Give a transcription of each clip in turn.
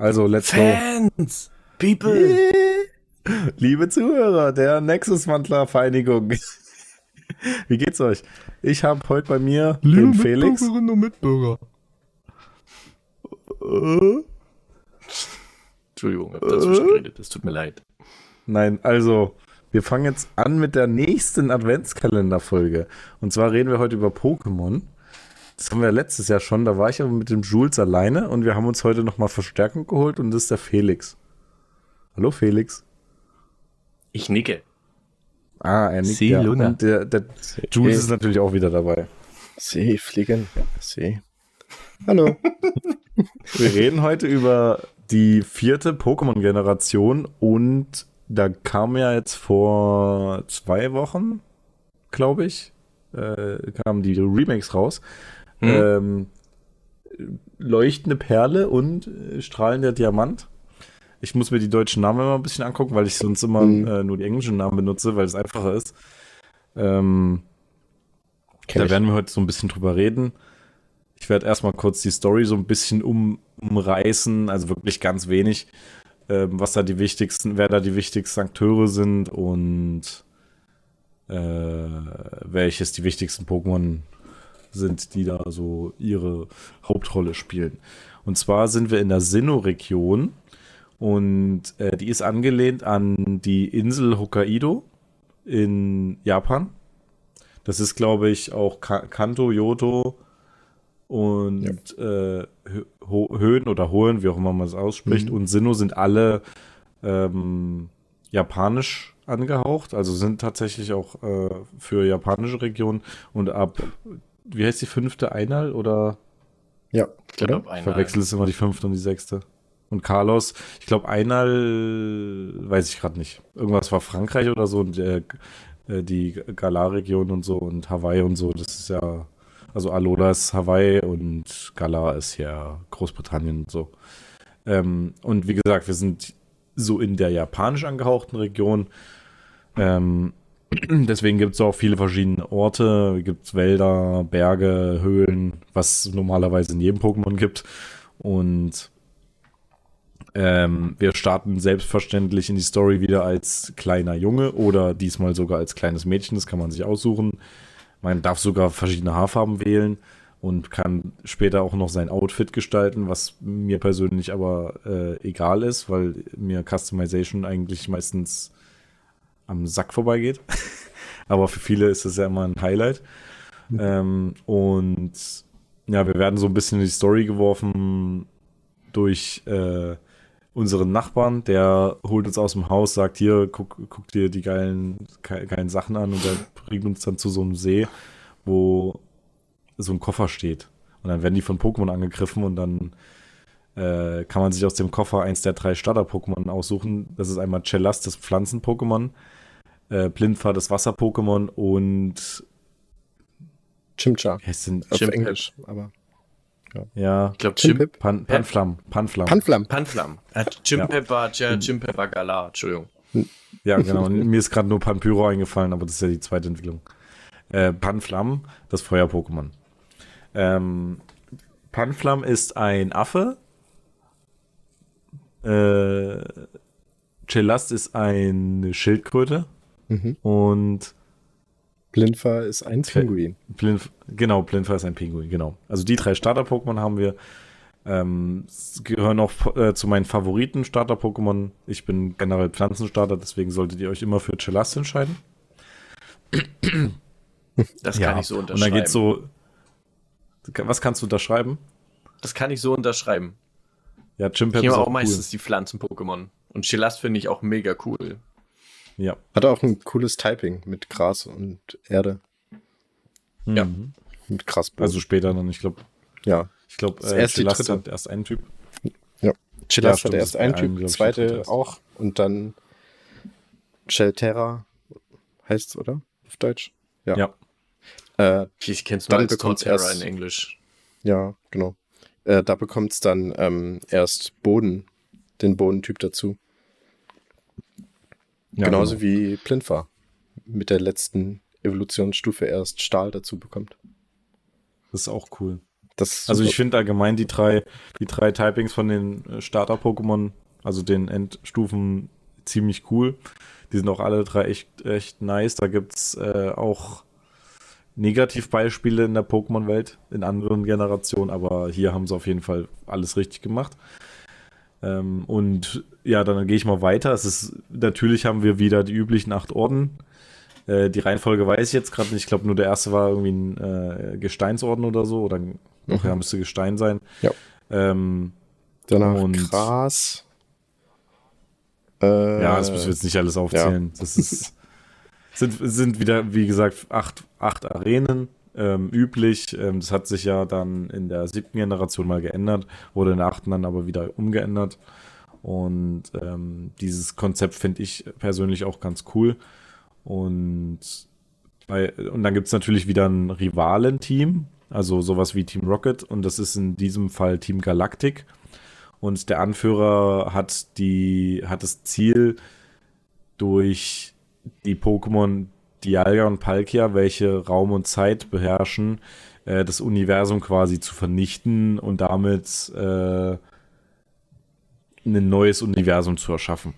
Also, let's Fans! People! go. Liebe Zuhörer der Nexus-Wandler-Vereinigung. Wie geht's euch? Ich habe heute bei mir den Felix. Mitbürgerinnen und Mitbürger. Äh? Entschuldigung, ich hab dazwischen geredet. Es tut mir leid. Nein, also, wir fangen jetzt an mit der nächsten Adventskalenderfolge. Und zwar reden wir heute über Pokémon. Das haben wir letztes Jahr schon, da war ich aber mit dem Jules alleine und wir haben uns heute nochmal Verstärkung geholt und das ist der Felix. Hallo Felix. Ich nicke. Ah, er nickt Sie, ja. Luna. Und der, der Jules ist natürlich auch wieder dabei. See, fliegen. See. Hallo. Wir reden heute über die vierte Pokémon-Generation und da kam ja jetzt vor zwei Wochen, glaube ich, äh, kamen die Remakes raus. Hm. Ähm, leuchtende Perle und äh, strahlender Diamant. Ich muss mir die deutschen Namen immer ein bisschen angucken, weil ich sonst immer Mhm. äh, nur die englischen Namen benutze, weil es einfacher ist. Ähm, da werden wir heute so ein bisschen drüber reden. Ich werde erstmal kurz die Story so ein bisschen um, umreißen, also wirklich ganz wenig, ähm, was da die wichtigsten, wer da die wichtigsten Akteure sind und äh, welches die wichtigsten Pokémon sind, die da so ihre Hauptrolle spielen. Und zwar sind wir in der Sinnoh-Region und äh, die ist angelehnt an die Insel Hokkaido in Japan. Das ist, glaube ich, auch Ka Kanto, Yoto und äh, Hö- Ho Höhen oder Hohen, wie auch immer man es ausspricht. Mhm. Und Sinnoh sind alle ähm, japanisch angehaucht, also sind tatsächlich auch äh, für japanische Regionen. Und ab, wie heißt die fünfte Einal oder Ja, Ich oder? glaub, einer- verwechselt es immer die fünfte und die sechste? Und Carlos, ich glaube Einal, weiß ich gerade nicht. Irgendwas war Frankreich oder so und äh, äh, die Galar-Region und so und Hawaii und so, das ist ja, also Alola ist Hawaii und Galar ist ja Großbritannien und so. Ähm, und wie gesagt, wir sind so in der japanisch angehauchten Region. Ähm, deswegen gibt es auch viele verschiedene Orte. Gibt Wälder, Berge, Höhlen, was normalerweise in jedem Pokémon gibt. Und ähm, wir starten selbstverständlich in die Story wieder als kleiner Junge oder diesmal sogar als kleines Mädchen. Das kann man sich aussuchen. Man darf sogar verschiedene Haarfarben wählen und kann später auch noch sein Outfit gestalten, was mir persönlich aber äh, egal ist, weil mir Customization eigentlich meistens am Sack vorbeigeht. aber für viele ist das ja immer ein Highlight. Ähm, und ja, wir werden so ein bisschen in die Story geworfen durch äh, unseren Nachbarn, der holt uns aus dem Haus, sagt hier, guck, guck dir die geilen, ge- geilen Sachen an und der bringt uns dann zu so einem See, wo so ein Koffer steht. Und dann werden die von Pokémon angegriffen und dann äh, kann man sich aus dem Koffer eins der drei Starter-Pokémon aussuchen. Das ist einmal Chelas, das Pflanzen-Pokémon, äh, Blindfahr, das Wasser-Pokémon und Chimcha. heißt denn? Auf. Englisch, aber. Ja, Ich glaube, Chimpip. Pan, Panflam, Panflam. Panflam. Panflam. Äh, Chimpep war ja, Chimpep war Galar, Entschuldigung. Ja, genau. Mir ist gerade nur Panpyro eingefallen, aber das ist ja die zweite Entwicklung. Äh, Panflam, das Feuer-Pokémon. Ähm, Panflam ist ein Affe. Äh, Chelast ist eine Schildkröte. Mhm. Und Blindfer ist ein Pinguin. Blind, genau, Blindfall ist ein Pinguin, genau. Also die drei Starter-Pokémon haben wir. Ähm, es gehören auch äh, zu meinen Favoriten Starter-Pokémon. Ich bin generell Pflanzenstarter, deswegen solltet ihr euch immer für Chelast entscheiden. Das kann ich so Und unterschreiben. dann geht's so. Was kannst du unterschreiben? Das kann ich so unterschreiben. Ja, Ich Chimpep nehme ist auch, auch cool. meistens die Pflanzen-Pokémon. Und Chilast finde ich auch mega cool. Ja. Hat auch ein cooles Typing mit Gras und Erde. Ja. Mhm. Mit Grasboden. Also später dann, ich glaube, ja. ich glaube, äh, erst die Chelast dritte. hat erst einen Typ. Chillas stimmt, hat erst einen Typ, dritte zweite auch. Und dann Shelterra heißt oder? Auf Deutsch. Ja. Ja. Äh, Ich kenn's Dann nur als Torterra erst- in Englisch. ja, genau. Äh, da bekommt es dann ähm, erst Boden, den Bodentyp dazu. Ja Genauso genau. wie Plintvar mit der letzten Evolutionsstufe erst Stahl dazu bekommt. Das ist auch cool. Das also ich finde allgemein die drei, die drei Typings von den äh, Starter-Pokémon, also den Endstufen, ziemlich cool. Die sind auch alle drei echt, echt nice. Da gibt es äh, auch Negativbeispiele in der Pokémon-Welt, in anderen Generationen, aber hier haben sie auf jeden Fall alles richtig gemacht. Ähm, und ja, dann gehe ich mal weiter. Es ist, natürlich haben wir wieder die üblichen acht Orden. Äh, die Reihenfolge weiß ich jetzt gerade nicht. Ich glaube, nur der erste war irgendwie ein äh, Gesteinsorden oder so. Oder mhm. ja, müsste Gestein sein. Ja. Ähm, Danach und Gras. Äh, ja, das müssen wir jetzt nicht alles aufzählen. Ja. Das ist, sind, sind wieder, wie gesagt, acht, acht Arenen. Ähm, üblich. Ähm, das hat sich ja dann in der siebten Generation mal geändert, wurde in der achten dann aber wieder umgeändert. Und ähm, dieses Konzept finde ich persönlich auch ganz cool. Und, bei, und dann gibt es natürlich wieder ein Rivalenteam, also sowas wie Team Rocket. Und das ist in diesem Fall Team Galactic. Und der Anführer hat, die, hat das Ziel, durch die Pokémon Dialga und Palkia, welche Raum und Zeit beherrschen, äh, das Universum quasi zu vernichten und damit äh, ein neues Universum zu erschaffen.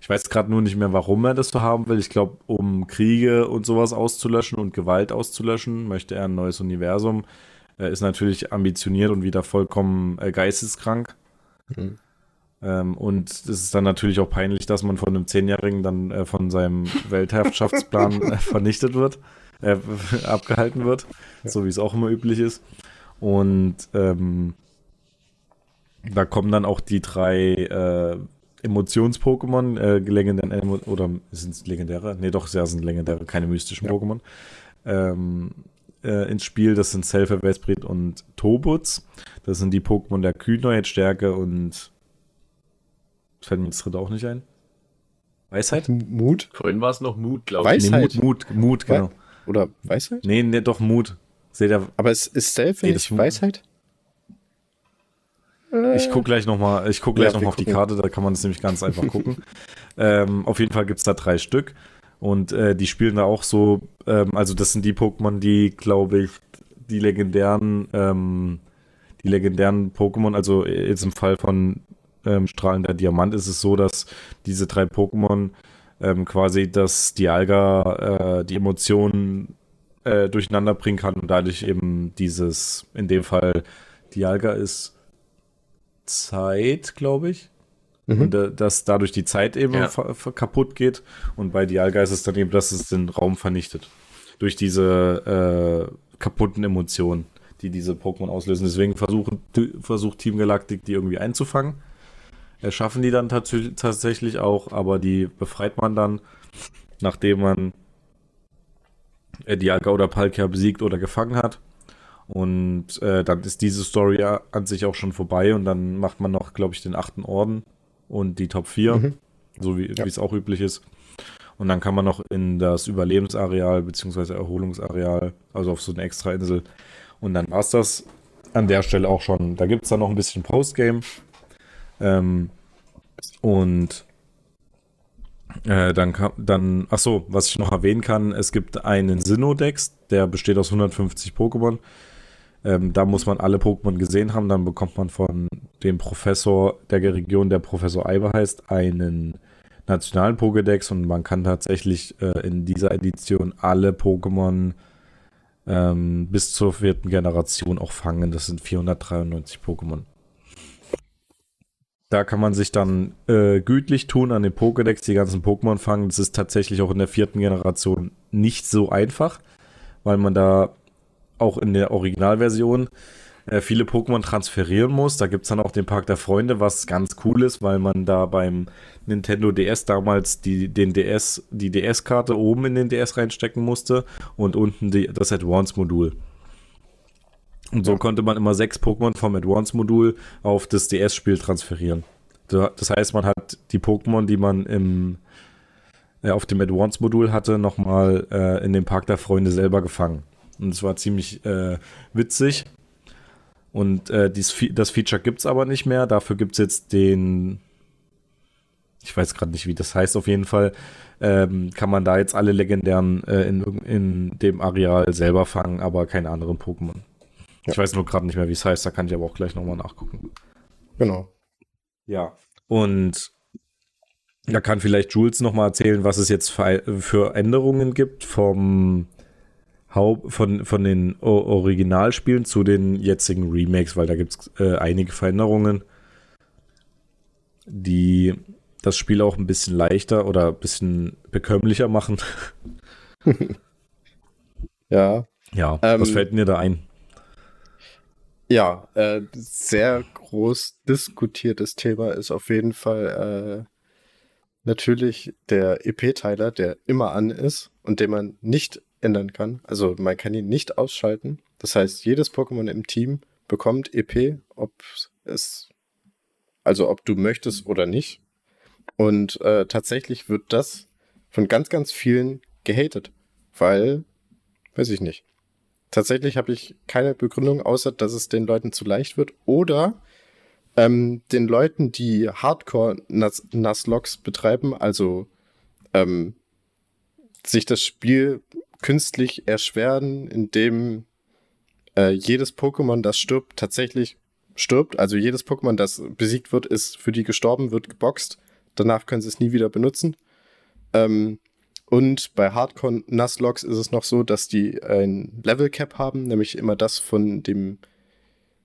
Ich weiß gerade nur nicht mehr, warum er das so haben will. Ich glaube, um Kriege und sowas auszulöschen und Gewalt auszulöschen, möchte er ein neues Universum. Er ist natürlich ambitioniert und wieder vollkommen äh, geisteskrank. Mhm. Ähm, und es ist dann natürlich auch peinlich, dass man von einem Zehnjährigen dann äh, von seinem Weltherrschaftsplan äh, vernichtet wird, äh, abgehalten wird, ja. so wie es auch immer üblich ist. Und ähm, da kommen dann auch die drei äh, Emotions-Pokémon, äh, legendären oder sind es legendäre? Ne, doch, ja, sind legendäre, keine mystischen ja. Pokémon. Ähm, äh, ins Spiel. Das sind Selfer, Vesprit und Tobutz. Das sind die Pokémon der Kühnheit, Stärke und fällt mir das dritte auch nicht ein. Weisheit? Mut? Vorhin war es noch Mut, glaube ich. Weisheit? Nee, Mut, Mut, Mut, genau. Oder Weisheit? Nee, nee, doch Mut. Seht ihr? Aber es ist Selfie nee, nicht Weisheit? Ich gucke gleich nochmal guck gleich ja, noch auf die Karte, da kann man das nämlich ganz einfach gucken. ähm, auf jeden Fall gibt es da drei Stück. Und äh, die spielen da auch so, ähm, also das sind die Pokémon, die, glaube ich, die legendären, ähm, die legendären Pokémon, also jetzt im Fall von ähm, strahlender Diamant ist es so, dass diese drei Pokémon ähm, quasi das Dialga äh, die Emotionen äh, durcheinander bringen kann und dadurch eben dieses, in dem Fall Dialga ist Zeit, glaube ich. Mhm. Und äh, dass dadurch die Zeit eben ja. kaputt geht. Und bei Dialga ist es dann eben, dass es den Raum vernichtet. Durch diese äh, kaputten Emotionen, die diese Pokémon auslösen. Deswegen versuchen, versucht Team Galactic die irgendwie einzufangen. Erschaffen die dann tats tatsächlich auch, aber die befreit man dann, nachdem man äh, Dialga oder Palkia besiegt oder gefangen hat. Und äh, dann ist diese Story an sich auch schon vorbei und dann macht man noch, glaube ich, den achten Orden und die Top 4, mhm. so wie ja. es auch üblich ist. Und dann kann man noch in das Überlebensareal bzw. Erholungsareal, also auf so eine extra Insel. Und dann war es das an der Stelle auch schon. Da gibt es dann noch ein bisschen Postgame. Ähm, und äh, dann kam dann, ach so, was ich noch erwähnen kann, es gibt einen Sinnoh-Dex, der besteht aus 150 Pokémon. Ähm, da muss man alle Pokémon gesehen haben. Dann bekommt man von dem Professor der Region, der Professor Eiber heißt, einen nationalen Pokédex und man kann tatsächlich äh, in dieser Edition alle Pokémon ähm, bis zur vierten Generation auch fangen. Das sind 493 Pokémon. Da kann man sich dann äh, gütlich tun an den Pokédex, die ganzen Pokémon fangen. Das ist tatsächlich auch in der vierten Generation nicht so einfach, weil man da auch in der Originalversion äh, viele Pokémon transferieren muss. Da gibt es dann auch den Park der Freunde, was ganz cool ist, weil man da beim Nintendo DS damals die, den DS, die DS-Karte oben in den DS reinstecken musste und unten die, das Advance-Modul. Und so konnte man immer sechs Pokémon vom Advance-Modul auf das DS-Spiel transferieren. Das heißt, man hat die Pokémon, die man im, äh, auf dem Advance-Modul hatte, nochmal äh, in dem Park der Freunde selber gefangen. Und es war ziemlich äh, witzig. Und äh, dies, das Feature gibt es aber nicht mehr. Dafür gibt es jetzt den. Ich weiß gerade nicht, wie das heißt. Auf jeden Fall ähm, kann man da jetzt alle legendären äh, in, in dem Areal selber fangen, aber keine anderen Pokémon. Ich weiß nur gerade nicht mehr, wie es heißt, da kann ich aber auch gleich nochmal nachgucken. Genau. Ja. Und da kann vielleicht Jules nochmal erzählen, was es jetzt für, für Änderungen gibt vom Haupt, von, von den o Originalspielen zu den jetzigen Remakes, weil da gibt es äh, einige Veränderungen, die das Spiel auch ein bisschen leichter oder ein bisschen bekömmlicher machen. ja. Ja, ähm, was fällt mir da ein? Ja, äh, sehr groß diskutiertes Thema ist auf jeden Fall äh, natürlich der EP-Teiler, der immer an ist und den man nicht ändern kann. Also man kann ihn nicht ausschalten. Das heißt, jedes Pokémon im Team bekommt EP, ob es, also ob du möchtest oder nicht. Und äh, tatsächlich wird das von ganz, ganz vielen gehatet, weil, weiß ich nicht, tatsächlich habe ich keine Begründung, außer dass es den Leuten zu leicht wird oder ähm, den Leuten, die Hardcore-Nuzlocks betreiben, also ähm, sich das Spiel künstlich erschweren, indem äh, jedes Pokémon, das stirbt, tatsächlich stirbt. Also jedes Pokémon, das besiegt wird, ist für die gestorben, wird geboxt. Danach können sie es nie wieder benutzen. Ähm, und bei Hardcore Nuzlocks ist es noch so, dass die ein Level Cap haben, nämlich immer das von dem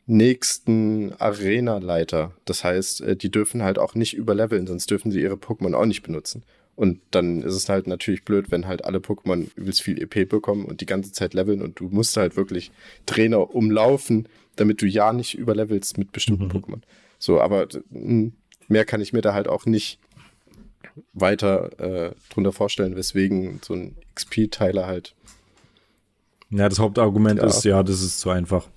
nächsten Arena-Leiter. Das heißt, äh, die dürfen halt auch nicht überleveln, sonst dürfen sie ihre Pokémon auch nicht benutzen. Und dann ist es halt natürlich blöd, wenn halt alle Pokémon übelst viel EP bekommen und die ganze Zeit leveln und du musst halt wirklich Trainer umlaufen, damit du ja nicht überlevelst mit bestimmten mhm. Pokémon. So, aber hm, mehr kann ich mir da halt auch nicht weiter äh, drunter vorstellen, weswegen so ein XP-Teiler halt. Ja, das Hauptargument ja. ist, ja, das ist zu einfach.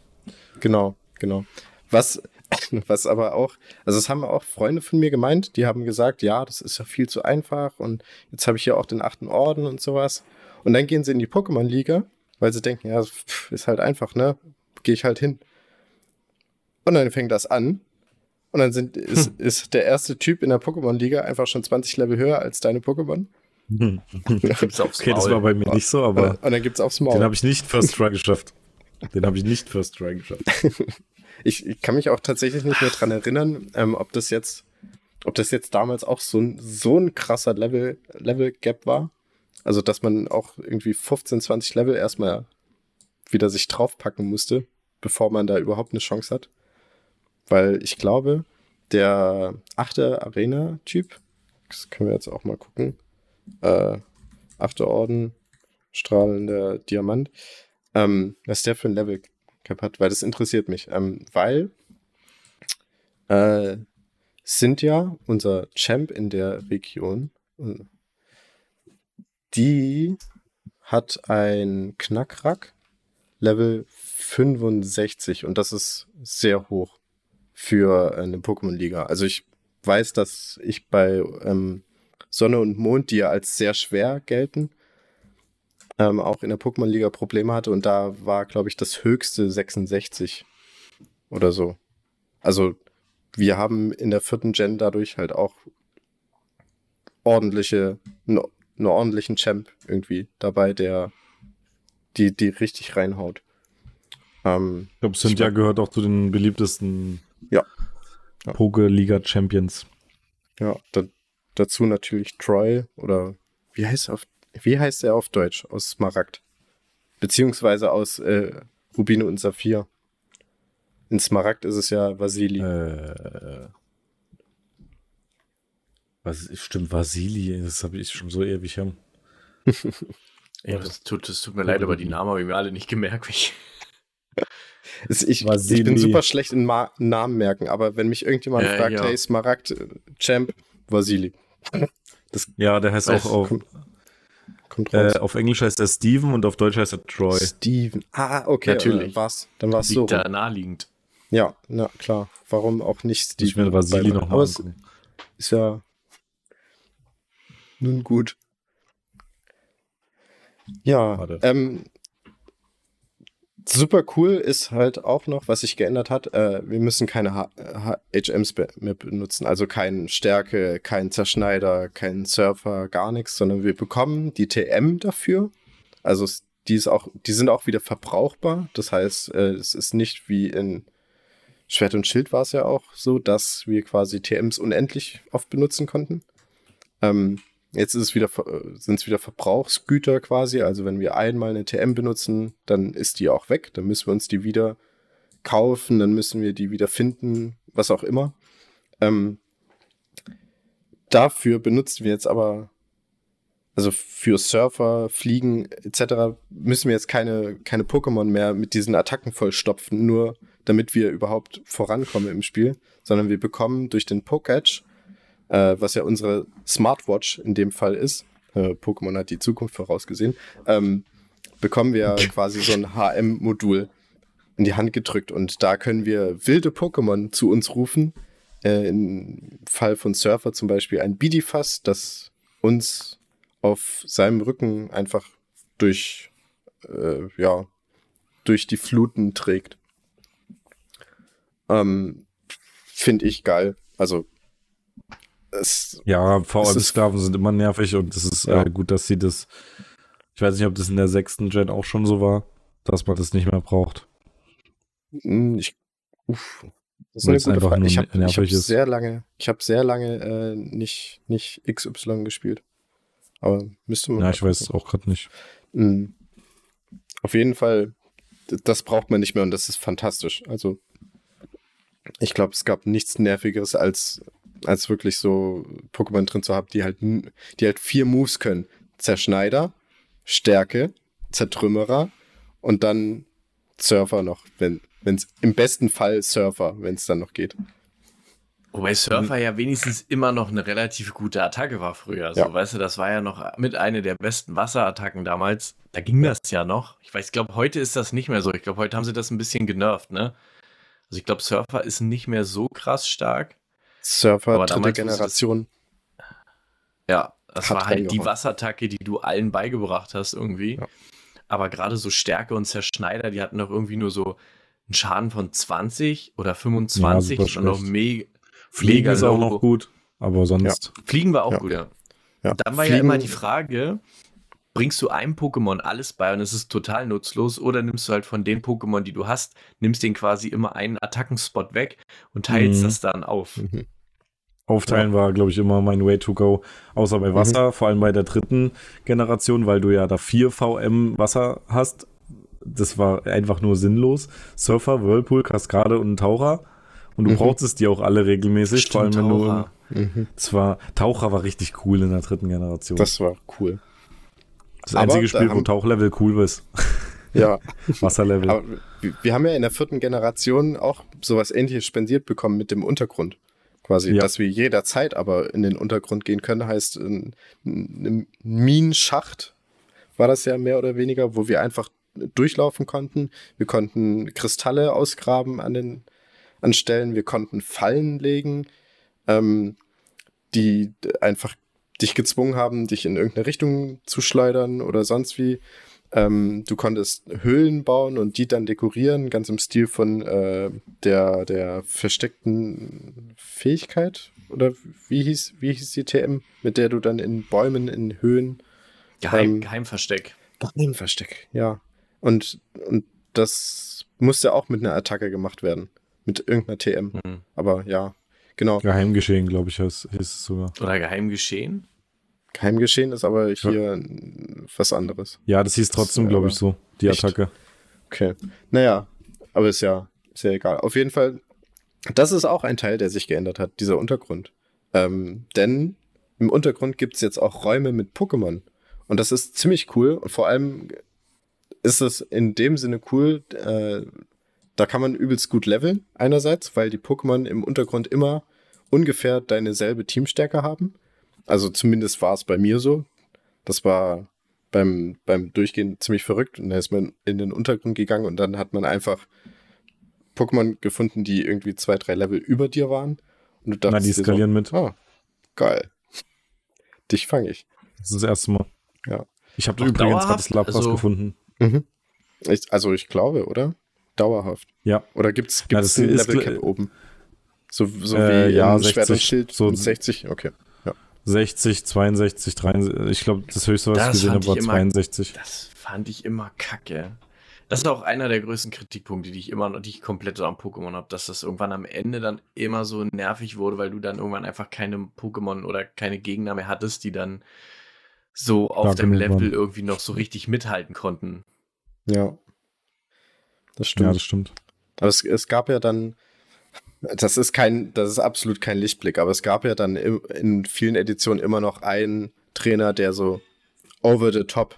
Genau, genau. Was, was aber auch, also es haben auch Freunde von mir gemeint, die haben gesagt, ja, das ist ja viel zu einfach und jetzt habe ich ja auch den achten Orden und sowas. Und dann gehen sie in die Pokémon-Liga, weil sie denken, ja, ist halt einfach, ne? Gehe ich halt hin. Und dann fängt das an und dann sind, ist, hm. ist der erste Typ in der Pokémon-Liga einfach schon 20 Level höher als deine Pokémon. Hm. okay, das war bei mir nicht so, aber. Und dann gibt's aufs Maul. Den habe ich nicht First Try geschafft. Den habe ich nicht First Try geschafft. ich, ich, kann mich auch tatsächlich nicht mehr dran erinnern, ähm, ob das jetzt, ob das jetzt damals auch so ein, so ein krasser Level, Level Gap war. Also, dass man auch irgendwie 15, 20 Level erstmal wieder sich draufpacken musste, bevor man da überhaupt eine Chance hat. Weil ich glaube, der achte Arena-Typ, das können wir jetzt auch mal gucken, äh, achte Orden, strahlender Diamant, ähm, was der für ein Level Cap hat, weil das interessiert mich. Ähm, weil äh, Cynthia, unser Champ in der Region, die hat ein Knackrack Level 65 und das ist sehr hoch für eine Pokémon-Liga. Also ich weiß, dass ich bei ähm, Sonne und Mond, die ja als sehr schwer gelten, ähm, auch in der Pokémon-Liga Probleme hatte und da war, glaube ich, das höchste 66 oder so. Also wir haben in der vierten Gen dadurch halt auch ordentliche, einen ordentlichen Champ irgendwie dabei, der die, die richtig reinhaut. Ähm, ich glaube, Cynthia gehört auch zu den beliebtesten ja. ja. Poke-Liga Champions. Ja, da, dazu natürlich Troy oder wie heißt er auf, wie heißt er auf Deutsch? Aus Smaragd. Beziehungsweise aus äh, Rubine und Saphir. In Smaragd ist es ja Vasili. Äh, was, stimmt, Vasili, das habe ich schon so ewig haben. ja, das tut, das tut mir leid, aber die Namen habe ich mir alle nicht gemerkt. Ich ich, bin super schlecht in Ma Namen merken, aber wenn mich irgendjemand ja, fragt, ja. hey, Smaragd, äh, Champ, Vasili. Das ja, der heißt auch auf, kommt, kommt äh, auf Englisch heißt er Steven und auf Deutsch heißt er Troy. Steven. Ah, okay. Natürlich. Äh, war's, dann war es so. Da naheliegend. Ja, na klar. Warum auch nicht Steven? Ich werde Vasili nochmal angucken. Ist ja nun gut. Ja, ähm, super cool ist halt auch noch, was sich geändert hat, äh, wir müssen keine H HMs mehr benutzen, also kein Stärke, kein Zerschneider, kein Surfer, gar nichts, sondern wir bekommen die TM dafür. Also die, ist auch, die sind auch wieder verbrauchbar. Das heißt, äh, es ist nicht wie in Schwert und Schild war es ja auch so, dass wir quasi TMs unendlich oft benutzen konnten. Ähm, jetzt ist es wieder, sind es wieder Verbrauchsgüter quasi. Also wenn wir einmal eine TM benutzen, dann ist die auch weg. Dann müssen wir uns die wieder kaufen, dann müssen wir die wieder finden, was auch immer. Ähm, dafür benutzen wir jetzt aber, also für Surfer, Fliegen etc., müssen wir jetzt keine, keine Pokémon mehr mit diesen Attacken vollstopfen, nur damit wir überhaupt vorankommen im Spiel, sondern wir bekommen durch den Poketch, äh, was ja unsere Smartwatch in dem Fall ist, äh, Pokémon hat die Zukunft vorausgesehen, ähm, bekommen wir quasi so ein HM-Modul in die Hand gedrückt und da können wir wilde Pokémon zu uns rufen. Äh, Im Fall von Surfer zum Beispiel ein Bidifass, das uns auf seinem Rücken einfach durch, äh, ja, durch die Fluten trägt. Ähm, Finde ich geil. Also es, ja, VM-Sklaven sind immer nervig und es ist ja. äh, gut, dass sie das. Ich weiß nicht, ob das in der sechsten Gen auch schon so war, dass man das nicht mehr braucht. Hm, ich, uff, das ist eine gute Frage. Ich habe hab sehr lange, ich habe sehr lange äh, nicht, nicht XY gespielt. Aber müsste man. Ja, ich weiß auch gerade nicht. Mhm. Auf jeden Fall, das braucht man nicht mehr und das ist fantastisch. Also, ich glaube, es gab nichts Nervigeres als, als wirklich so Pokémon drin zu haben, die halt, die halt vier Moves können. Zerschneider, Stärke, Zertrümmerer und dann Surfer noch, wenn es im besten Fall Surfer, wenn es dann noch geht. Wobei Surfer ja wenigstens immer noch eine relativ gute Attacke war früher. So, ja. weißt du, das war ja noch mit einer der besten Wasserattacken damals. Da ging das ja noch. Ich weiß, ich glaube, heute ist das nicht mehr so. Ich glaube, heute haben sie das ein bisschen genervt, ne? Also ich glaube, Surfer ist nicht mehr so krass stark. Surfer, aber dritte Generation. Das, ja, das war halt die Wasserattacke, die du allen beigebracht hast irgendwie. Ja. Aber gerade so Stärke und Zerschneider, die hatten doch irgendwie nur so einen Schaden von 20 oder 25 ja, und noch me Fliegen mega ist auch noch gut, aber sonst. Ja. Fliegen war auch ja. gut, ja. dann war Fliegen, ja immer die Frage, bringst du einem Pokémon alles bei und es ist total nutzlos oder nimmst du halt von den Pokémon, die du hast, nimmst den quasi immer einen Attackenspot weg und teilst mhm. das dann auf. Mhm. Aufteilen war, glaube ich, immer mein Way to go. Außer bei Wasser, mhm. vor allem bei der dritten Generation, weil du ja da vier VM Wasser hast. Das war einfach nur sinnlos. Surfer, Whirlpool, Kaskade und Taucher. Und du mhm. brauchtest die auch alle regelmäßig, Stimmt, vor allem wenn Taucher. du. Mhm. Zwar, Taucher war richtig cool in der dritten Generation. Das war cool. Das einzige Aber, Spiel, wo Tauchlevel cool ist. Ja. Wasserlevel. Aber wir haben ja in der vierten Generation auch sowas ähnliches spendiert bekommen mit dem Untergrund. Quasi, ja. dass wir jederzeit aber in den Untergrund gehen können, heißt ein, ein Minenschacht war das ja mehr oder weniger, wo wir einfach durchlaufen konnten. Wir konnten Kristalle ausgraben an den an Stellen, wir konnten Fallen legen, ähm, die einfach dich gezwungen haben, dich in irgendeine Richtung zu schleudern oder sonst wie. Ähm, du konntest Höhlen bauen und die dann dekorieren, ganz im Stil von äh, der, der versteckten Fähigkeit. Oder wie hieß, wie hieß die TM, mit der du dann in Bäumen, in Höhen. Geheim, ähm, Geheimversteck. Geheimversteck, ja. Und, und das musste auch mit einer Attacke gemacht werden. Mit irgendeiner TM. Mhm. Aber ja, genau. Geheimgeschehen, glaube ich, hieß es sogar. Oder Geheimgeschehen? Geheimgeschehen ist aber hier ja. was anderes. Ja, das hieß trotzdem, glaube ich, so, die echt? Attacke. Okay. Naja, aber ist ja, ist ja egal. Auf jeden Fall, das ist auch ein Teil, der sich geändert hat, dieser Untergrund. Ähm, denn im Untergrund gibt es jetzt auch Räume mit Pokémon. Und das ist ziemlich cool. Und vor allem ist es in dem Sinne cool, äh, da kann man übelst gut leveln, einerseits, weil die Pokémon im Untergrund immer ungefähr deine selbe Teamstärke haben. Also zumindest war es bei mir so. Das war beim, beim Durchgehen ziemlich verrückt. Und da ist man in den Untergrund gegangen und dann hat man einfach Pokémon gefunden, die irgendwie zwei, drei Level über dir waren. Und du dachtest, Na, die skalieren so, mit. Ah, geil. Dich fange ich. Das ist das erste Mal. Ja. Ich habe übrigens gerade das Lab also, gefunden. Mhm. Ich, also ich glaube, oder? Dauerhaft. Ja. Oder gibt es ein Level Cap oben? So, so äh, wie ja, 60, Schwert und Schild so 60? Okay. 60, 62, 63. Ich glaube, das höchste, was das ich gesehen habe, war immer, 62. Das fand ich immer kacke. Das ist auch einer der größten Kritikpunkte, die ich immer noch, die ich komplett so am Pokémon habe, dass das irgendwann am Ende dann immer so nervig wurde, weil du dann irgendwann einfach keine Pokémon oder keine Gegner mehr hattest, die dann so auf dem Level irgendwie noch so richtig mithalten konnten. Ja. Das stimmt. Ja, das stimmt. Aber es, es gab ja dann, das ist kein, das ist absolut kein Lichtblick, aber es gab ja dann in, in vielen Editionen immer noch einen Trainer, der so over the top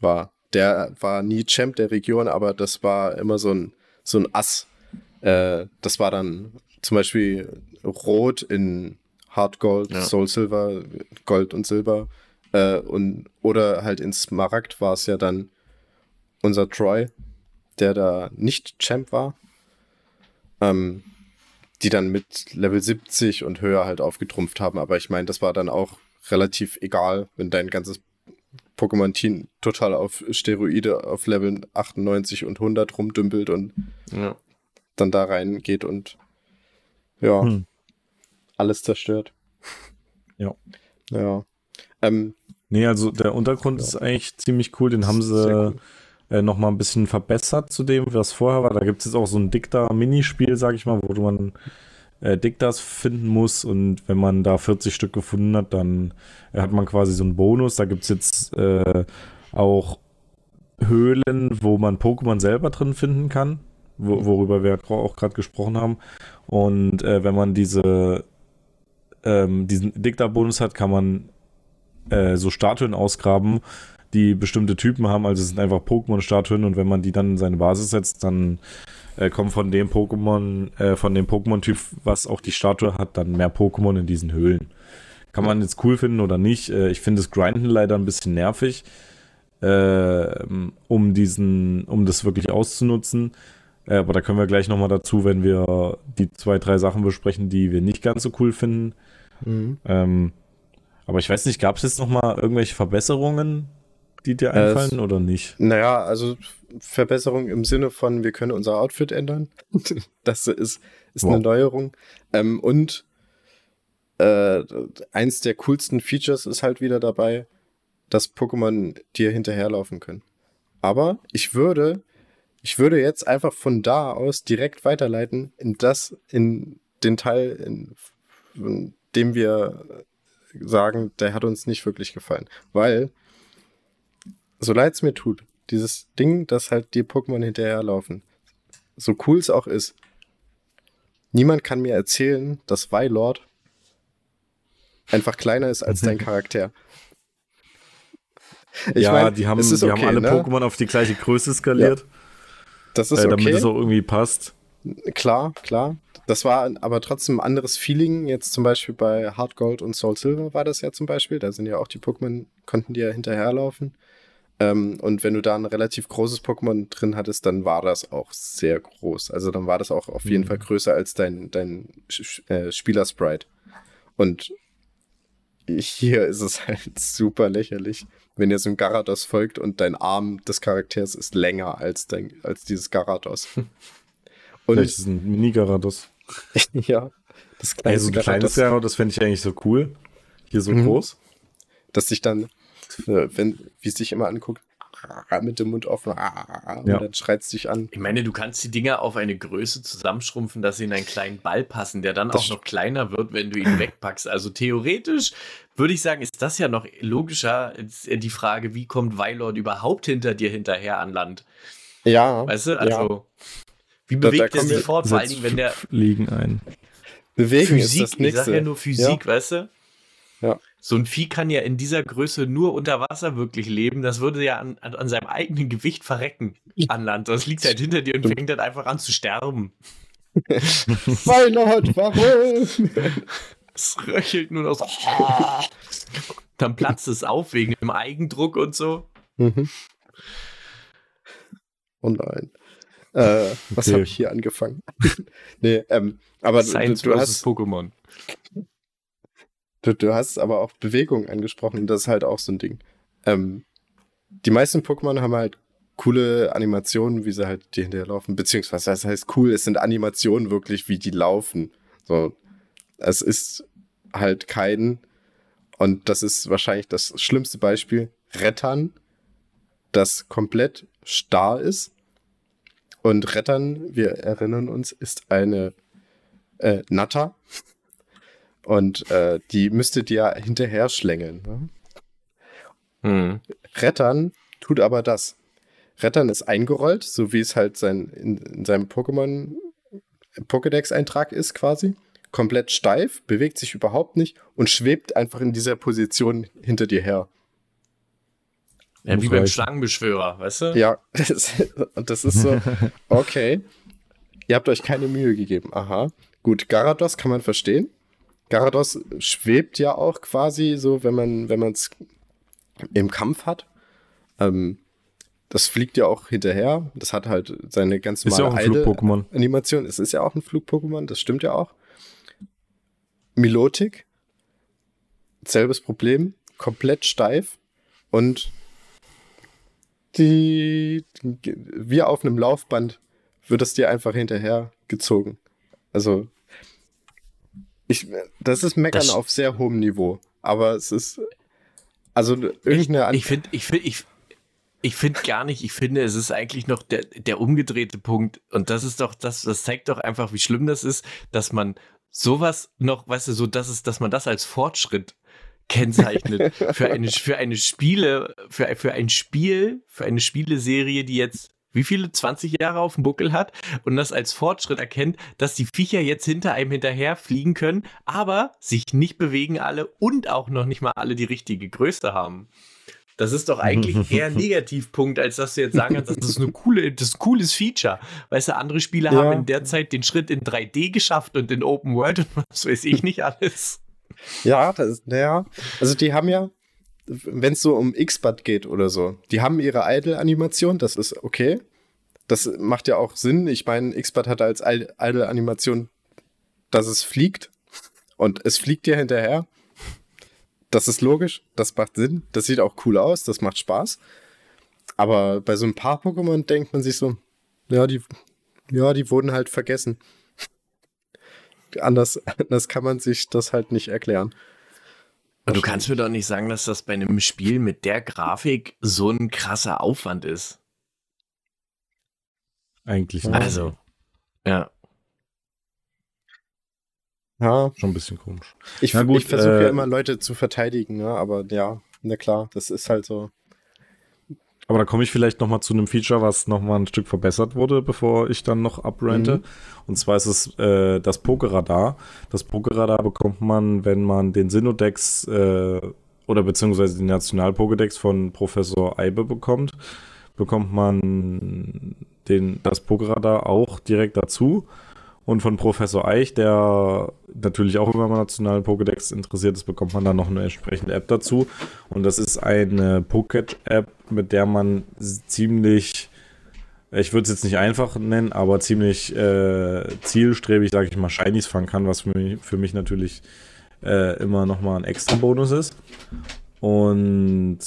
war. Der war nie Champ der Region, aber das war immer so ein, so ein Ass. Äh, das war dann zum Beispiel Rot in Hard Gold, ja. Soul Silver, Gold und Silber. Äh, und, oder halt in Smaragd war es ja dann unser Troy, der da nicht Champ war. Ähm, die dann mit Level 70 und höher halt aufgetrumpft haben. Aber ich meine, das war dann auch relativ egal, wenn dein ganzes Pokémon-Team total auf Steroide auf Level 98 und 100 rumdümpelt und ja. dann da reingeht und ja, hm. alles zerstört. Ja. Ja. Ähm, nee, also der Untergrund ja. ist eigentlich ziemlich cool. Den haben sie cool. Äh, nochmal ein bisschen verbessert zu dem, was vorher war. Da gibt es jetzt auch so ein Dicta-Minispiel, sag ich mal, wo man äh, Diktas finden muss. Und wenn man da 40 Stück gefunden hat, dann äh, hat man quasi so einen Bonus. Da gibt es jetzt äh, auch Höhlen, wo man Pokémon selber drin finden kann, wo, worüber wir auch gerade gesprochen haben. Und äh, wenn man diese ähm, diesen Dikta-Bonus hat, kann man äh, so Statuen ausgraben, die bestimmte Typen haben. Also es sind einfach Pokémon-Statuen und wenn man die dann in seine Basis setzt, dann äh, kommen von dem Pokémon, äh, von dem Pokémon-Typ, was auch die Statue hat, dann mehr Pokémon in diesen Höhlen. Kann man jetzt cool finden oder nicht. Äh, ich finde das Grinden leider ein bisschen nervig, äh, um diesen, um das wirklich auszunutzen. Äh, aber da können wir gleich nochmal dazu, wenn wir die zwei, drei Sachen besprechen, die wir nicht ganz so cool finden. Mhm. Ähm, aber ich weiß nicht, gab es jetzt nochmal irgendwelche Verbesserungen die dir äh, einfallen äh, oder nicht? Naja, also Verbesserung im Sinne von, wir können unser Outfit ändern. das ist, ist wow. eine Neuerung. Ähm, und äh, eins der coolsten Features ist halt wieder dabei, dass Pokémon dir hinterherlaufen können. Aber ich würde, ich würde jetzt einfach von da aus direkt weiterleiten in das, in den Teil, in, in dem wir sagen, der hat uns nicht wirklich gefallen. Weil so leid es mir tut, dieses Ding, dass halt die Pokémon hinterherlaufen, so cool es auch ist, niemand kann mir erzählen, dass Weilord einfach kleiner ist als dein Charakter. Ich ja, mein, die haben, die okay, haben alle ne? Pokémon auf die gleiche Größe skaliert. Ja. Das ist äh, damit okay. es auch irgendwie passt. Klar, klar. Das war aber trotzdem ein anderes Feeling. Jetzt zum Beispiel bei Hard Gold und Soul Silver war das ja zum Beispiel. Da sind ja auch die Pokémon, konnten die ja hinterherlaufen. Ähm, und wenn du da ein relativ großes Pokémon drin hattest, dann war das auch sehr groß. Also dann war das auch auf jeden mhm. Fall größer als dein, dein äh, Spielersprite. Und hier ist es halt super lächerlich, wenn ihr so ein Garados folgt und dein Arm des Charakters ist länger als, dein, als dieses Garados. Und Vielleicht ist es ein Mini-Garados. ja. Das kleine also ein kleines Garados fände ich eigentlich so cool. Hier so mhm. groß. Dass sich dann wenn, wie es sich immer anguckt, mit dem Mund offen, und ja. dann schreit es dich an. Ich meine, du kannst die Dinger auf eine Größe zusammenschrumpfen, dass sie in einen kleinen Ball passen, der dann das auch noch kleiner wird, wenn du ihn wegpackst. Also theoretisch würde ich sagen, ist das ja noch logischer die Frage, wie kommt Weilord überhaupt hinter dir hinterher an Land? Ja. Weißt du, also ja. wie bewegt er sich fort, vor allen Dingen, wenn der Liegen ein. Bewegen Physik, ist das nächste. Ich sag ja nur Physik, ja. weißt du? Ja. So ein Vieh kann ja in dieser Größe nur unter Wasser wirklich leben. Das würde ja an, an, an seinem eigenen Gewicht verrecken an Land. Das liegt halt hinter dir und fängt dann einfach an zu sterben. Weihnacht, warum? Es röchelt nur noch so. dann platzt es auf wegen dem Eigendruck und so. Mhm. Oh nein. Äh, was okay. habe ich hier angefangen? nee, ähm, aber Science du, du hast Pokémon. Du, du hast aber auch Bewegung angesprochen, das ist halt auch so ein Ding. Ähm, die meisten Pokémon haben halt coole Animationen, wie sie halt dir hinterherlaufen, beziehungsweise das heißt cool, es sind Animationen wirklich, wie die laufen. So, es ist halt kein Und das ist wahrscheinlich das schlimmste Beispiel. Rettern, das komplett starr ist. Und Rettern, wir erinnern uns, ist eine äh, Natter. Und äh, die müsstet ihr hinterher schlängeln. Ne? Hm. Rettern tut aber das. Rettern ist eingerollt, so wie es halt sein, in, in seinem Pokémon Pokédex-Eintrag ist quasi. Komplett steif, bewegt sich überhaupt nicht und schwebt einfach in dieser Position hinter dir her. Ja, wie beim Schlangenbeschwörer, weißt du? Ja, und das ist so, okay, ihr habt euch keine Mühe gegeben. Aha. Gut, Garados kann man verstehen. Garados schwebt ja auch quasi so, wenn man wenn es im Kampf hat. Ähm, das fliegt ja auch hinterher. Das hat halt seine ganz normale ist ja Flug-Pokémon. Animation. Es ist ja auch ein Flug-Pokémon, das stimmt ja auch. Milotic, selbes Problem, komplett steif und die, wie auf einem Laufband wird es dir einfach hinterher gezogen. Also, ich, das ist Meckern das auf sehr hohem Niveau, aber es ist, also irgendeine. Ich, ich finde, ich finde, ich, ich finde gar nicht, ich finde, es ist eigentlich noch der, der umgedrehte Punkt. Und das ist doch, das, das zeigt doch einfach, wie schlimm das ist, dass man sowas noch, weißt du, so, dass es, dass man das als Fortschritt kennzeichnet für eine, für eine Spiele, für, für ein Spiel, für eine Spieleserie, die jetzt wie viele 20 Jahre auf dem Buckel hat und das als Fortschritt erkennt, dass die Viecher jetzt hinter einem hinterher fliegen können, aber sich nicht bewegen alle und auch noch nicht mal alle die richtige Größe haben. Das ist doch eigentlich eher ein Negativpunkt, als dass du jetzt sagen kannst, das ist eine coole, das ist ein cooles Feature. Weißt du, andere Spiele ja. haben in der Zeit den Schritt in 3D geschafft und in Open World und was weiß ich nicht alles. Ja, das ist, naja, also die haben ja, wenn es so um X-Bud geht oder so, die haben ihre Idle-Animation, das ist okay. Das macht ja auch Sinn. Ich meine, X-Bud hat als Idle-Animation, dass es fliegt und es fliegt dir hinterher. Das ist logisch, das macht Sinn, das sieht auch cool aus, das macht Spaß. Aber bei so ein paar Pokémon denkt man sich so, ja, die, ja, die wurden halt vergessen. anders, anders kann man sich das halt nicht erklären. Und du kannst mir doch nicht sagen, dass das bei einem Spiel mit der Grafik so ein krasser Aufwand ist. Eigentlich nicht. Also, ja. Ja. Schon ein bisschen komisch. Ich, ich versuche äh, ja immer Leute zu verteidigen, ne? aber ja, na klar, das ist halt so. Aber da komme ich vielleicht noch mal zu einem Feature, was noch mal ein Stück verbessert wurde, bevor ich dann noch abrente. Mhm. Und zwar ist es äh, das Pokeradar. Das Pokeradar bekommt man, wenn man den Sinodex äh, oder beziehungsweise den National-Pokédex von Professor Eibe bekommt, bekommt man den, das Pokeradar auch direkt dazu und von Professor Eich, der natürlich auch am nationalen Pokédex interessiert ist, bekommt man dann noch eine entsprechende App dazu. Und das ist eine Pocket-App, mit der man ziemlich, ich würde es jetzt nicht einfach nennen, aber ziemlich äh, zielstrebig, sage ich mal, Shinies fangen kann, was für mich, für mich natürlich äh, immer nochmal ein extra Bonus ist. Und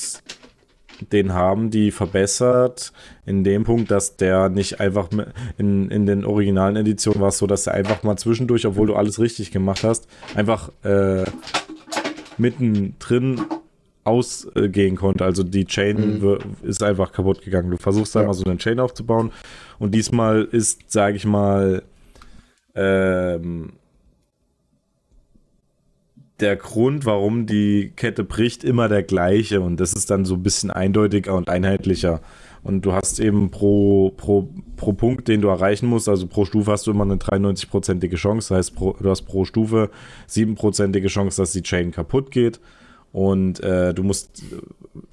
den haben die verbessert in dem Punkt, dass der nicht einfach in, in den originalen Editionen war es so, dass er einfach mal zwischendurch, obwohl du alles richtig gemacht hast, einfach äh, mittendrin ausgehen konnte. Also die Chain mhm. ist einfach kaputt gegangen. Du versuchst da ja. mal so eine Chain aufzubauen und diesmal ist, sage ich mal, ähm, der Grund, warum die Kette bricht, immer der gleiche und das ist dann so ein bisschen eindeutiger und einheitlicher. Und du hast eben pro, pro, pro Punkt, den du erreichen musst, also pro Stufe hast du immer eine 93-prozentige Chance. Das heißt, pro, du hast pro Stufe 7-prozentige Chance, dass die Chain kaputt geht. Und äh, du musst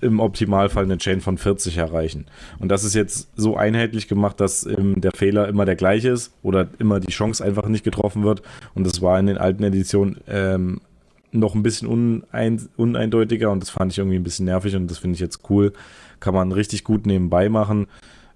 im Optimalfall eine Chain von 40 erreichen. Und das ist jetzt so einheitlich gemacht, dass ähm, der Fehler immer der gleiche ist oder immer die Chance einfach nicht getroffen wird. Und das war in den alten Editionen ähm, noch ein bisschen unein, uneindeutiger und das fand ich irgendwie ein bisschen nervig und das finde ich jetzt cool. Kann man richtig gut nebenbei machen.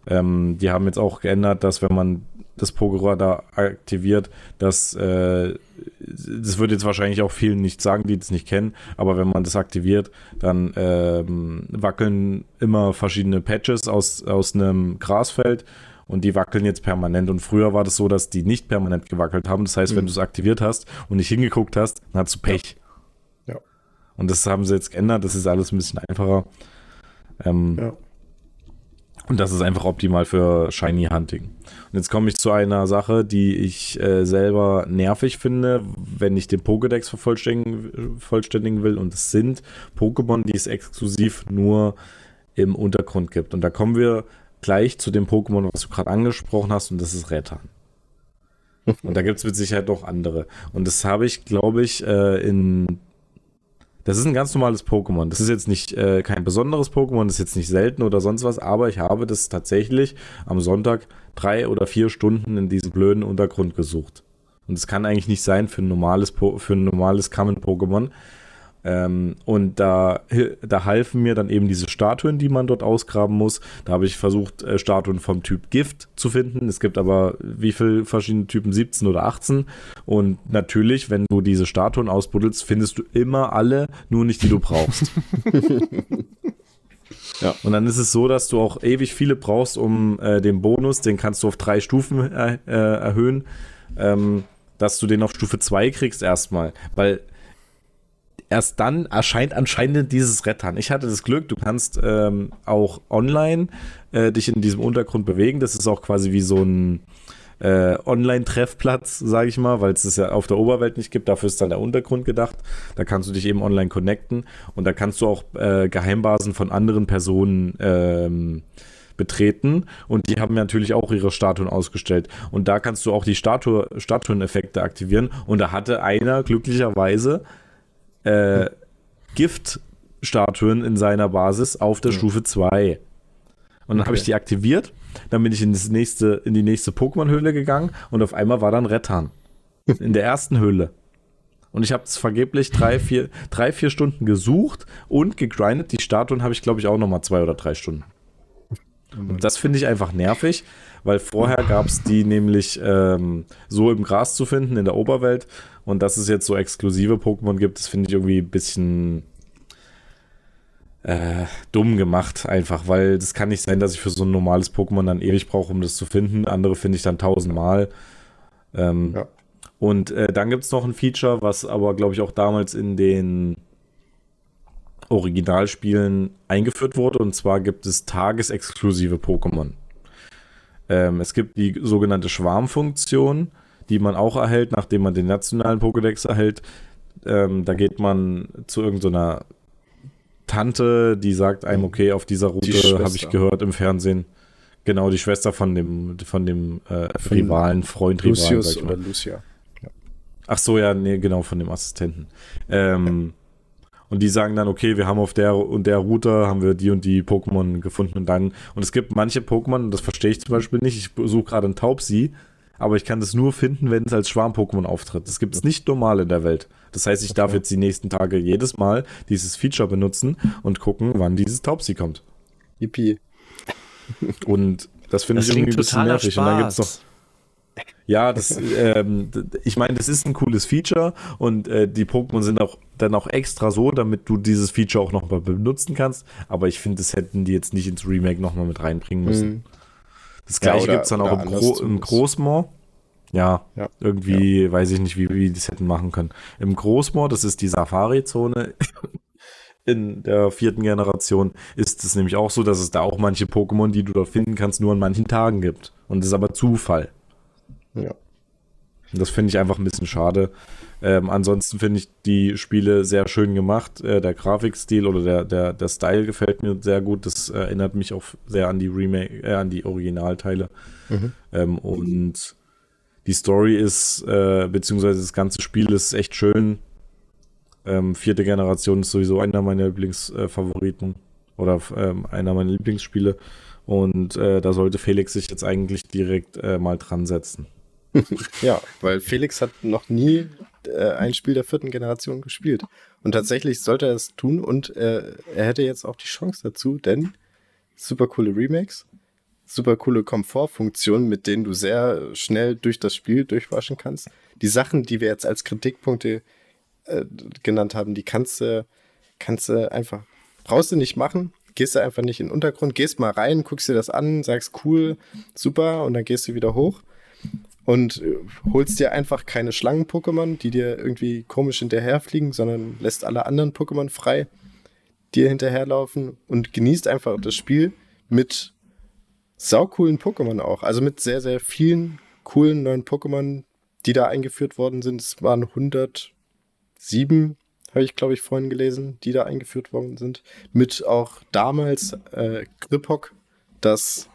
Ähm, die haben jetzt auch geändert, dass wenn man das Pokerradar aktiviert, dass äh, das wird jetzt wahrscheinlich auch vielen nicht sagen, die das nicht kennen, aber wenn man das aktiviert, dann ähm, wackeln immer verschiedene Patches aus, aus einem Grasfeld und die wackeln jetzt permanent. Und früher war das so, dass die nicht permanent gewackelt haben. Das heißt, mhm. wenn du es aktiviert hast und nicht hingeguckt hast, dann hast du Pech. Und das haben sie jetzt geändert, das ist alles ein bisschen einfacher. Ähm, ja. Und das ist einfach optimal für Shiny Hunting. Und jetzt komme ich zu einer Sache, die ich äh, selber nervig finde, wenn ich den Pokédex vervollständigen will. Und es sind Pokémon, die es exklusiv nur im Untergrund gibt. Und da kommen wir gleich zu dem Pokémon, was du gerade angesprochen hast, und das ist Retan. Und da gibt es mit Sicherheit noch andere. Und das habe ich, glaube ich, äh, in das ist ein ganz normales Pokémon. Das ist jetzt nicht äh, kein besonderes Pokémon, das ist jetzt nicht selten oder sonst was, aber ich habe das tatsächlich am Sonntag drei oder vier Stunden in diesem blöden Untergrund gesucht. Und es kann eigentlich nicht sein für ein normales, ein normales Common-Pokémon. Ähm, und da, da halfen mir dann eben diese Statuen, die man dort ausgraben muss. Da habe ich versucht, äh, Statuen vom Typ Gift zu finden. Es gibt aber wie viele verschiedene Typen? 17 oder 18. Und natürlich, wenn du diese Statuen ausbuddelst, findest du immer alle, nur nicht die du brauchst. Ja. Und dann ist es so, dass du auch ewig viele brauchst, um äh, den Bonus, den kannst du auf drei Stufen äh, äh, erhöhen, ähm, dass du den auf Stufe 2 kriegst erstmal. Weil erst dann erscheint anscheinend dieses Rettern. Ich hatte das Glück, du kannst ähm, auch online äh, dich in diesem Untergrund bewegen. Das ist auch quasi wie so ein äh, Online-Treffplatz, sage ich mal, weil es es ja auf der Oberwelt nicht gibt. Dafür ist dann der Untergrund gedacht. Da kannst du dich eben online connecten und da kannst du auch äh, Geheimbasen von anderen Personen ähm, betreten und die haben natürlich auch ihre Statuen ausgestellt. Und da kannst du auch die Statue, Statueneffekte aktivieren. Und da hatte einer glücklicherweise äh, Giftstatuen in seiner Basis auf der ja. Stufe 2. Und dann okay. habe ich die aktiviert, dann bin ich in, das nächste, in die nächste Pokémon-Höhle gegangen und auf einmal war dann Rettan. in der ersten Höhle. Und ich habe es vergeblich drei vier, drei, vier Stunden gesucht und gegrindet. Die Statuen habe ich, glaube ich, auch nochmal zwei oder drei Stunden. Und das finde ich einfach nervig, weil vorher gab es die nämlich ähm, so im Gras zu finden in der Oberwelt und dass es jetzt so exklusive Pokémon gibt, das finde ich irgendwie ein bisschen äh, dumm gemacht, einfach, weil das kann nicht sein, dass ich für so ein normales Pokémon dann ewig brauche, um das zu finden. Andere finde ich dann tausendmal. Ähm, ja. Und äh, dann gibt es noch ein Feature, was aber, glaube ich, auch damals in den Originalspielen eingeführt wurde. Und zwar gibt es tagesexklusive Pokémon. Ähm, es gibt die sogenannte Schwarmfunktion die man auch erhält, nachdem man den nationalen Pokédex erhält. Ähm, da geht man zu irgendeiner Tante, die sagt einem, okay, auf dieser Route habe ich gehört im Fernsehen. Genau, die Schwester von dem, von dem äh, von Rivalen, Freund, Lucius Rivalen. oder Lucia. Ja. Ach so, ja, nee, genau, von dem Assistenten. Ähm, ja. Und die sagen dann, okay, wir haben auf der und der Route haben wir die und die Pokémon gefunden und dann. Und es gibt manche Pokémon, das verstehe ich zum Beispiel nicht. Ich suche gerade einen Taubsi aber ich kann das nur finden, wenn es als Schwarm-Pokémon auftritt. Das gibt es nicht normal in der Welt. Das heißt, ich okay. darf jetzt die nächsten Tage jedes Mal dieses Feature benutzen und gucken, wann dieses Taubsi kommt. Yippie. Und das finde ich irgendwie ein bisschen nervig. Spaß. Und dann gibt es noch. Ja, das, ähm, ich meine, das ist ein cooles Feature und äh, die Pokémon sind auch dann auch extra so, damit du dieses Feature auch nochmal benutzen kannst. Aber ich finde, das hätten die jetzt nicht ins Remake nochmal mit reinbringen müssen. Mhm. Das gleiche ja, gibt es dann auch im, Gro im Großmoor. Ja, ja, irgendwie ja. weiß ich nicht, wie wir das hätten machen können. Im Großmoor, das ist die Safari-Zone in der vierten Generation, ist es nämlich auch so, dass es da auch manche Pokémon, die du dort finden kannst, nur an manchen Tagen gibt. Und das ist aber Zufall. Ja. Und das finde ich einfach ein bisschen schade. Ähm, ansonsten finde ich die Spiele sehr schön gemacht. Äh, der Grafikstil oder der, der, der Style gefällt mir sehr gut. Das äh, erinnert mich auch sehr an die Remake, äh, an die Originalteile. Mhm. Ähm, und die Story ist, äh, beziehungsweise das ganze Spiel ist echt schön. Ähm, vierte Generation ist sowieso einer meiner Lieblingsfavoriten oder ähm, einer meiner Lieblingsspiele. Und äh, da sollte Felix sich jetzt eigentlich direkt äh, mal dran setzen. ja, weil Felix hat noch nie äh, ein Spiel der vierten Generation gespielt. Und tatsächlich sollte er es tun und äh, er hätte jetzt auch die Chance dazu, denn super coole Remakes, super coole Komfortfunktionen, mit denen du sehr schnell durch das Spiel durchwaschen kannst. Die Sachen, die wir jetzt als Kritikpunkte äh, genannt haben, die kannst du, kannst du einfach, brauchst du nicht machen, gehst du einfach nicht in den Untergrund, gehst mal rein, guckst dir das an, sagst cool, super und dann gehst du wieder hoch. Und äh, holst dir einfach keine Schlangen-Pokémon, die dir irgendwie komisch hinterherfliegen, sondern lässt alle anderen Pokémon frei, dir hinterherlaufen und genießt einfach das Spiel mit saucoolen Pokémon auch. Also mit sehr, sehr vielen coolen neuen Pokémon, die da eingeführt worden sind. Es waren 107, habe ich glaube ich vorhin gelesen, die da eingeführt worden sind. Mit auch damals äh, Griphock, das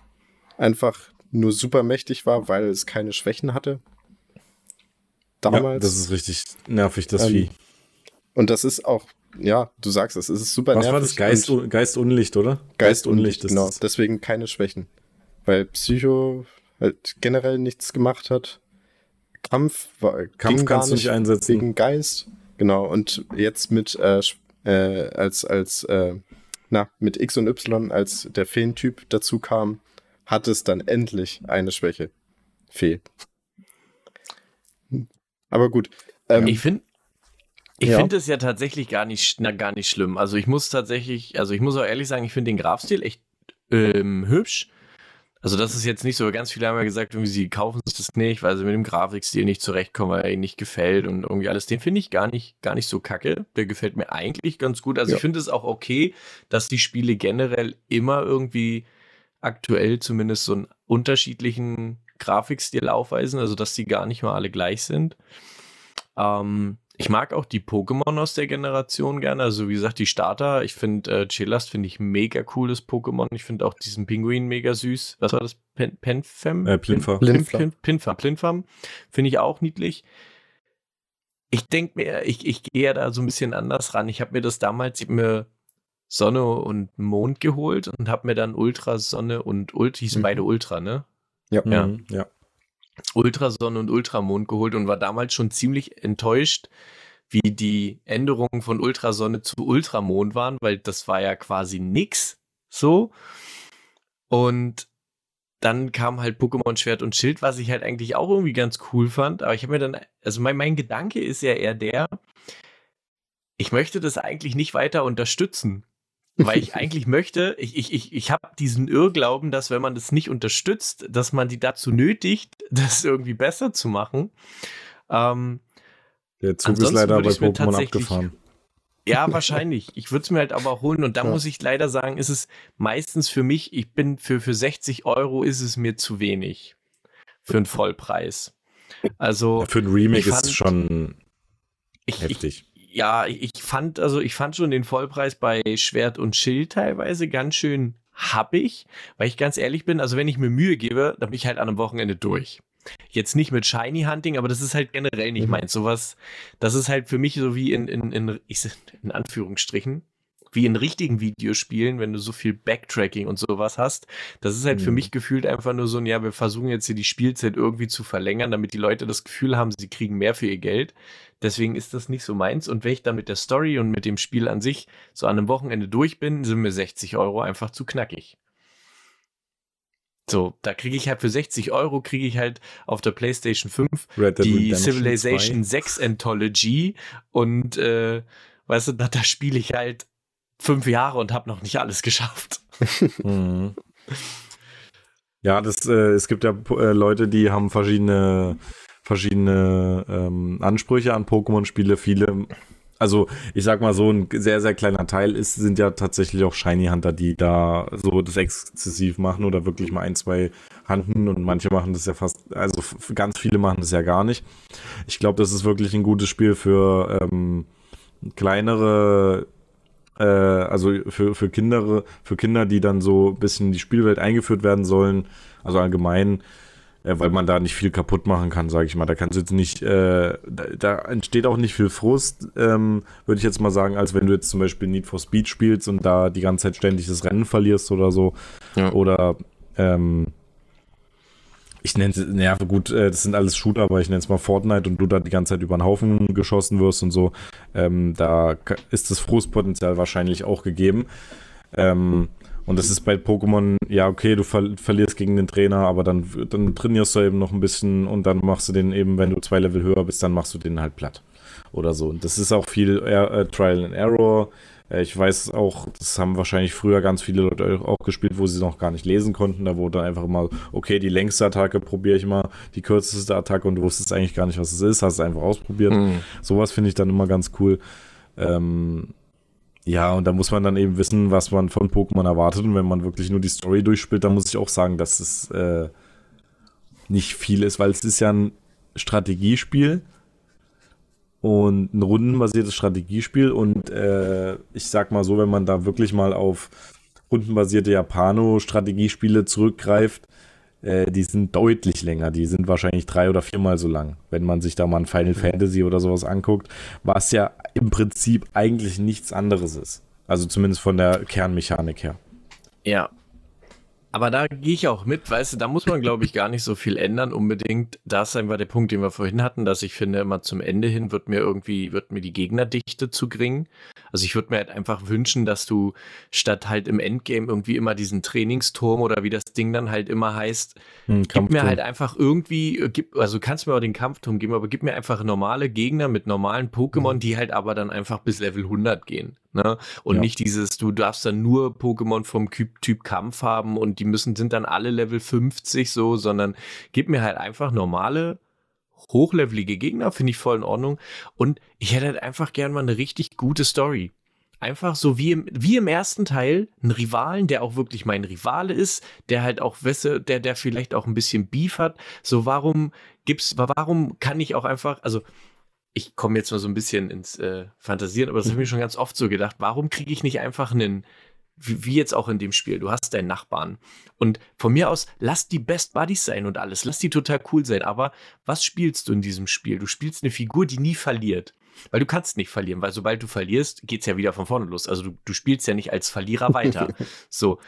einfach nur super mächtig war, weil es keine Schwächen hatte. Damals. Ja, das ist richtig nervig, das ähm, Vieh. Und das ist auch, ja, du sagst es, es ist super Was nervig. Was war das? Geist, Geist Unlicht, oder? Geist Unlicht, genau. Das. Deswegen keine Schwächen. Weil Psycho halt generell nichts gemacht hat. Kampf war Kampf kannst du nicht einsetzen. Wegen Geist. Genau. Und jetzt mit äh, äh, als als äh, na mit X und Y als der Feentyp dazu kam, hat es dann endlich eine Schwäche. Fee. Aber gut. Ähm, ich finde ich ja. finde es ja tatsächlich gar nicht, na, gar nicht schlimm. Also ich muss tatsächlich, also ich muss auch ehrlich sagen, ich finde den Grafstil echt ähm, hübsch. Also das ist jetzt nicht so, ganz viele haben ja gesagt, irgendwie sie kaufen sich das nicht, weil sie mit dem Grafikstil nicht zurechtkommen, weil er ihnen nicht gefällt und irgendwie alles. Den finde ich gar nicht, gar nicht so kacke. Der gefällt mir eigentlich ganz gut. Also ja. ich finde es auch okay, dass die Spiele generell immer irgendwie aktuell zumindest so einen unterschiedlichen Grafikstil aufweisen, also dass die gar nicht mal alle gleich sind. Ähm, ich mag auch die Pokémon aus der Generation gerne. Also wie gesagt, die Starter. Ich finde äh, Chillast finde ich mega cooles Pokémon. Ich finde auch diesen Pinguin mega süß. Was war das? Pen Penfem? Äh, Plinfa. Plinfam. Plinfam. Plinfam. Finde ich auch niedlich. Ich denke mir, ich, ich gehe da so ein bisschen anders ran. Ich habe mir das damals, ich mir Sonne und Mond geholt und habe mir dann Ultrasonne und Ult, hießen mhm. beide Ultra, ne? Ja. Ja. Mhm, ja. Ultrasonne und Ultramond geholt und war damals schon ziemlich enttäuscht, wie die Änderungen von Ultrasonne zu Ultramond waren, weil das war ja quasi nix so. Und dann kam halt Pokémon Schwert und Schild, was ich halt eigentlich auch irgendwie ganz cool fand. Aber ich habe mir dann, also mein, mein Gedanke ist ja eher der, ich möchte das eigentlich nicht weiter unterstützen. Weil ich eigentlich möchte, ich, ich, ich, ich habe diesen Irrglauben, dass wenn man das nicht unterstützt, dass man die dazu nötigt, das irgendwie besser zu machen. Ähm, Der Zug ist leider bei Pokémon abgefahren. Ja, wahrscheinlich. Ich würde es mir halt aber auch holen und da ja. muss ich leider sagen, ist es meistens für mich, ich bin für, für 60 Euro ist es mir zu wenig. Für einen Vollpreis. Also. Ja, für ein Remake fand, ist es schon ich, heftig. Ich, ja, ich fand, also ich fand schon den Vollpreis bei Schwert und Schild teilweise ganz schön happig, weil ich ganz ehrlich bin, also wenn ich mir Mühe gebe, dann bin ich halt an einem Wochenende durch. Jetzt nicht mit Shiny Hunting, aber das ist halt generell nicht mhm. meins. Sowas, das ist halt für mich so wie in, in, in, in Anführungsstrichen, wie in richtigen Videospielen, wenn du so viel Backtracking und sowas hast. Das ist halt mhm. für mich gefühlt einfach nur so ein, ja, wir versuchen jetzt hier die Spielzeit irgendwie zu verlängern, damit die Leute das Gefühl haben, sie kriegen mehr für ihr Geld. Deswegen ist das nicht so meins. Und wenn ich dann mit der Story und mit dem Spiel an sich so an einem Wochenende durch bin, sind mir 60 Euro einfach zu knackig. So, da kriege ich halt für 60 Euro kriege ich halt auf der PlayStation 5 die Civilization 2. 6 Anthology und äh, weißt du, da, da spiele ich halt fünf Jahre und habe noch nicht alles geschafft. mhm. Ja, das, äh, es gibt ja äh, Leute, die haben verschiedene, verschiedene ähm, Ansprüche an Pokémon-Spiele. Viele, also ich sag mal so, ein sehr, sehr kleiner Teil ist, sind ja tatsächlich auch Shiny Hunter, die da so das exzessiv machen oder wirklich mal ein, zwei Handen und manche machen das ja fast, also ganz viele machen das ja gar nicht. Ich glaube, das ist wirklich ein gutes Spiel für ähm, kleinere äh, also für, für Kinder, für Kinder, die dann so ein bisschen in die Spielwelt eingeführt werden sollen, also allgemein, äh, weil man da nicht viel kaputt machen kann, sage ich mal. Da kannst du jetzt nicht, äh, da, da, entsteht auch nicht viel Frust, ähm, würde ich jetzt mal sagen, als wenn du jetzt zum Beispiel Need for Speed spielst und da die ganze Zeit ständig das Rennen verlierst oder so. Ja. Oder ähm, ich nenne es, naja, gut, äh, das sind alles Shooter, aber ich nenne es mal Fortnite und du da die ganze Zeit über den Haufen geschossen wirst und so, ähm, da ist das Frustpotenzial wahrscheinlich auch gegeben. Ähm, und das ist bei Pokémon, ja, okay, du ver verlierst gegen den Trainer, aber dann, dann trainierst du eben noch ein bisschen und dann machst du den eben, wenn du zwei Level höher bist, dann machst du den halt platt. oder so. Und das ist auch viel äh, Trial and Error. Äh, ich weiß auch, das haben wahrscheinlich früher ganz viele Leute auch gespielt, wo sie noch gar nicht lesen konnten. Da wurde einfach immer, okay, die längste Attacke probiere ich mal, die kürzeste Attacke und du wusstest eigentlich gar nicht, was es ist, hast es einfach ausprobiert. Mhm. Sowas finde ich dann immer ganz cool. Ähm, ja, und da muss man dann eben wissen, was man von Pokémon erwartet. Und wenn man wirklich nur die Story durchspielt, dann muss ich auch sagen, dass es äh, nicht viel ist, weil es ist ja ein Strategiespiel und ein rundenbasiertes Strategiespiel. Und äh, ich sag mal so, wenn man da wirklich mal auf rundenbasierte Japano-Strategiespiele zurückgreift, äh, die sind deutlich länger. Die sind wahrscheinlich drei oder viermal so lang, wenn man sich da mal ein Final Fantasy oder sowas anguckt, was ja im Prinzip eigentlich nichts anderes ist. Also zumindest von der Kernmechanik her. Ja, aber da gehe ich auch mit, weißt du, da muss man, glaube ich, gar nicht so viel ändern unbedingt. Das ist einfach der Punkt, den wir vorhin hatten, dass ich finde, immer zum Ende hin wird mir irgendwie, wird mir die Gegnerdichte zu gering. Also ich würde mir halt einfach wünschen, dass du statt halt im Endgame irgendwie immer diesen Trainingsturm oder wie das Ding dann halt immer heißt, hm, gib mir halt einfach irgendwie, äh, gib, also kannst mir auch den Kampfturm geben, aber gib mir einfach normale Gegner mit normalen Pokémon, hm. die halt aber dann einfach bis Level 100 gehen. Ne? Und ja. nicht dieses, du darfst dann nur Pokémon vom Typ Kampf haben und die müssen, sind dann alle Level 50 so, sondern gib mir halt einfach normale, hochlevelige Gegner, finde ich voll in Ordnung. Und ich hätte halt einfach gern mal eine richtig gute Story. Einfach so wie im, wie im ersten Teil, einen Rivalen, der auch wirklich mein Rivale ist, der halt auch, wisse, der, der vielleicht auch ein bisschen Beef hat. So, warum gibt's, warum kann ich auch einfach, also ich komme jetzt mal so ein bisschen ins äh, Fantasieren, aber das habe ich mir schon ganz oft so gedacht. Warum kriege ich nicht einfach einen, wie, wie, jetzt auch in dem Spiel, du hast deinen Nachbarn und von mir aus, lass die Best Buddies sein und alles, lass die total cool sein, aber was spielst du in diesem Spiel? Du spielst eine Figur, die nie verliert. Weil du kannst nicht verlieren, weil sobald du verlierst, geht es ja wieder von vorne los. Also du, du spielst ja nicht als Verlierer weiter. so,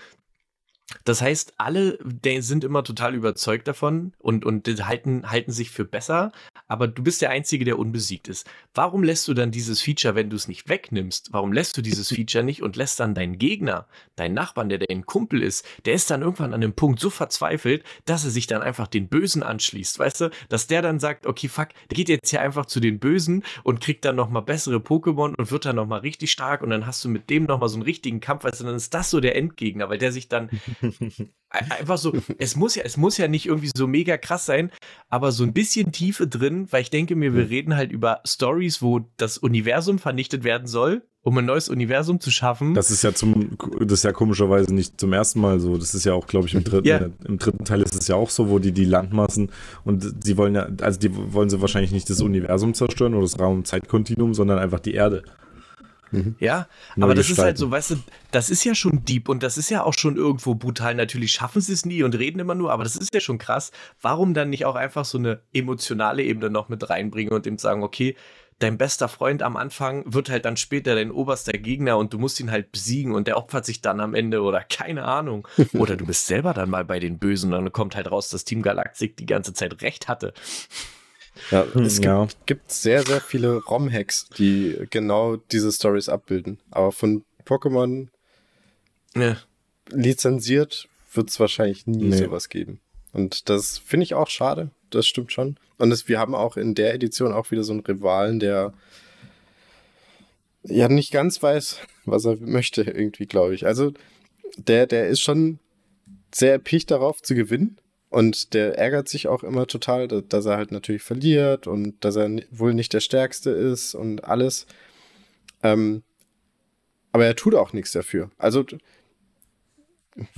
das heißt, alle sind immer total überzeugt davon und, und halten, halten sich für besser, aber du bist der Einzige, der unbesiegt ist. Warum lässt du dann dieses Feature, wenn du es nicht wegnimmst, warum lässt du dieses Feature nicht und lässt dann deinen Gegner, deinen Nachbarn, der dein Kumpel ist, der ist dann irgendwann an dem Punkt so verzweifelt, dass er sich dann einfach den Bösen anschließt, weißt du? Dass der dann sagt, okay, fuck, der geht jetzt hier einfach zu den Bösen und kriegt dann nochmal bessere Pokémon und wird dann nochmal richtig stark und dann hast du mit dem nochmal so einen richtigen Kampf, weißt du, dann ist das so der Endgegner, weil der sich dann Einfach so, es muss ja, es muss ja nicht irgendwie so mega krass sein, aber so ein bisschen Tiefe drin, weil ich denke mir, wir reden halt über Stories, wo das Universum vernichtet werden soll, um ein neues Universum zu schaffen. Das ist ja zum, das ist ja komischerweise nicht zum ersten Mal so. Das ist ja auch, glaube ich, im dritten, ja. im dritten Teil ist es ja auch so, wo die die Landmassen und sie wollen ja, also die wollen sie wahrscheinlich nicht das Universum zerstören oder das Raum-Zeitkontinuum, sondern einfach die Erde. Mhm. Ja, Neu aber das gestalten. ist halt so, weißt du, das ist ja schon deep und das ist ja auch schon irgendwo brutal. Natürlich schaffen sie es nie und reden immer nur, aber das ist ja schon krass. Warum dann nicht auch einfach so eine emotionale Ebene noch mit reinbringen und ihm sagen, okay, dein bester Freund am Anfang wird halt dann später dein oberster Gegner und du musst ihn halt besiegen und der opfert sich dann am Ende oder keine Ahnung. Oder du bist selber dann mal bei den Bösen und dann kommt halt raus, dass Team Galactic die ganze Zeit recht hatte. Ja, hm, es ja. Gibt, gibt, sehr, sehr viele ROM-Hacks, die genau diese Stories abbilden. Aber von Pokémon ja. lizenziert wird es wahrscheinlich nie nee. sowas geben. Und das finde ich auch schade. Das stimmt schon. Und es, wir haben auch in der Edition auch wieder so einen Rivalen, der ja nicht ganz weiß, was er möchte, irgendwie, glaube ich. Also, der, der ist schon sehr erpicht darauf zu gewinnen. Und der ärgert sich auch immer total, dass er halt natürlich verliert und dass er wohl nicht der Stärkste ist und alles. Ähm, aber er tut auch nichts dafür. Also,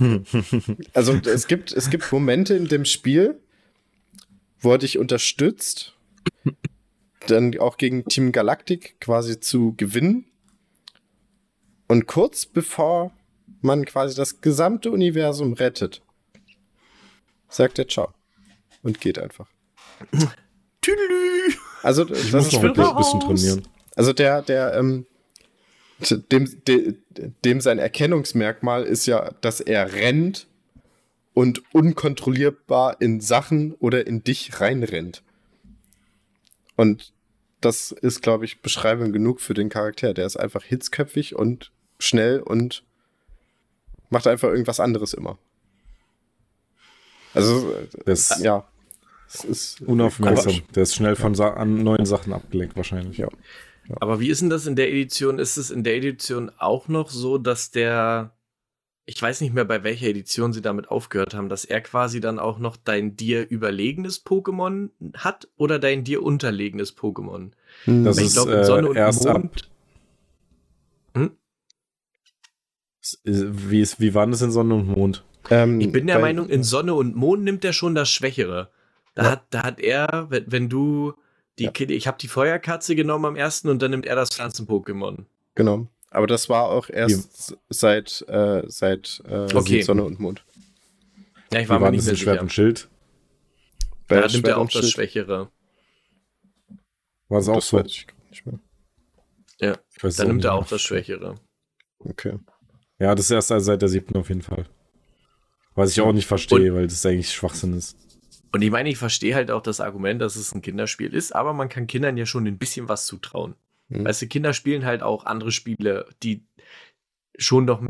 also es gibt, es gibt Momente in dem Spiel, wo er dich unterstützt, dann auch gegen Team Galactic quasi zu gewinnen. Und kurz bevor man quasi das gesamte Universum rettet, sagt er Ciao und geht einfach. Tüdelü. Also, das ich muss noch ein bisschen trainieren. Also, der, der, ähm, dem, de, dem sein Erkennungsmerkmal ist ja, dass er rennt und unkontrollierbar in Sachen oder in dich reinrennt. Und das ist, glaube ich, Beschreibung genug für den Charakter. Der ist einfach hitzköpfig und schnell und macht einfach irgendwas anderes immer. Also, das, ja. Es ist unaufmerksam. Der ist schnell von ja. an neuen Sachen abgelenkt wahrscheinlich. Ja. ja. Aber wie ist denn das in der Edition? Ist es in der Edition auch noch so, dass der ich weiß nicht mehr, bei welcher Edition sie damit aufgehört haben, dass er quasi dann auch noch dein dir überlegenes Pokémon hat oder dein dir unterlegenes Pokémon. Hm. Das Weil ist glaub, Sonne äh, erst Mond. Hm? Wie, ist, wie waren das in Sonne und Mond? Ähm, ich bin der Meinung, in Sonne und Mond nimmt er schon das Schwächere. Da, ja. hat, da hat er, wenn, wenn du die, ja. ich habe die Feuerkatze genommen am ersten und dann nimmt er das Pflanzen-Pokémon. Genau. Aber das war auch erst Wie? seit, äh, seit äh, okay. Sonne und Mond. Ja, ich war mir nicht mehr Schwert und Schild. Bei da nimmt er auch das Schild. Schwächere. War es auch das so? Weiß ich nicht mehr. Ja, da nimmt er auch das Schwächere. Okay. Ja, das ist erst seit der siebten auf jeden Fall. Was ich auch nicht verstehe, und, weil das eigentlich Schwachsinn ist. Und ich meine, ich verstehe halt auch das Argument, dass es ein Kinderspiel ist, aber man kann Kindern ja schon ein bisschen was zutrauen. Mhm. Weißt du, Kinder spielen halt auch andere Spiele, die schon noch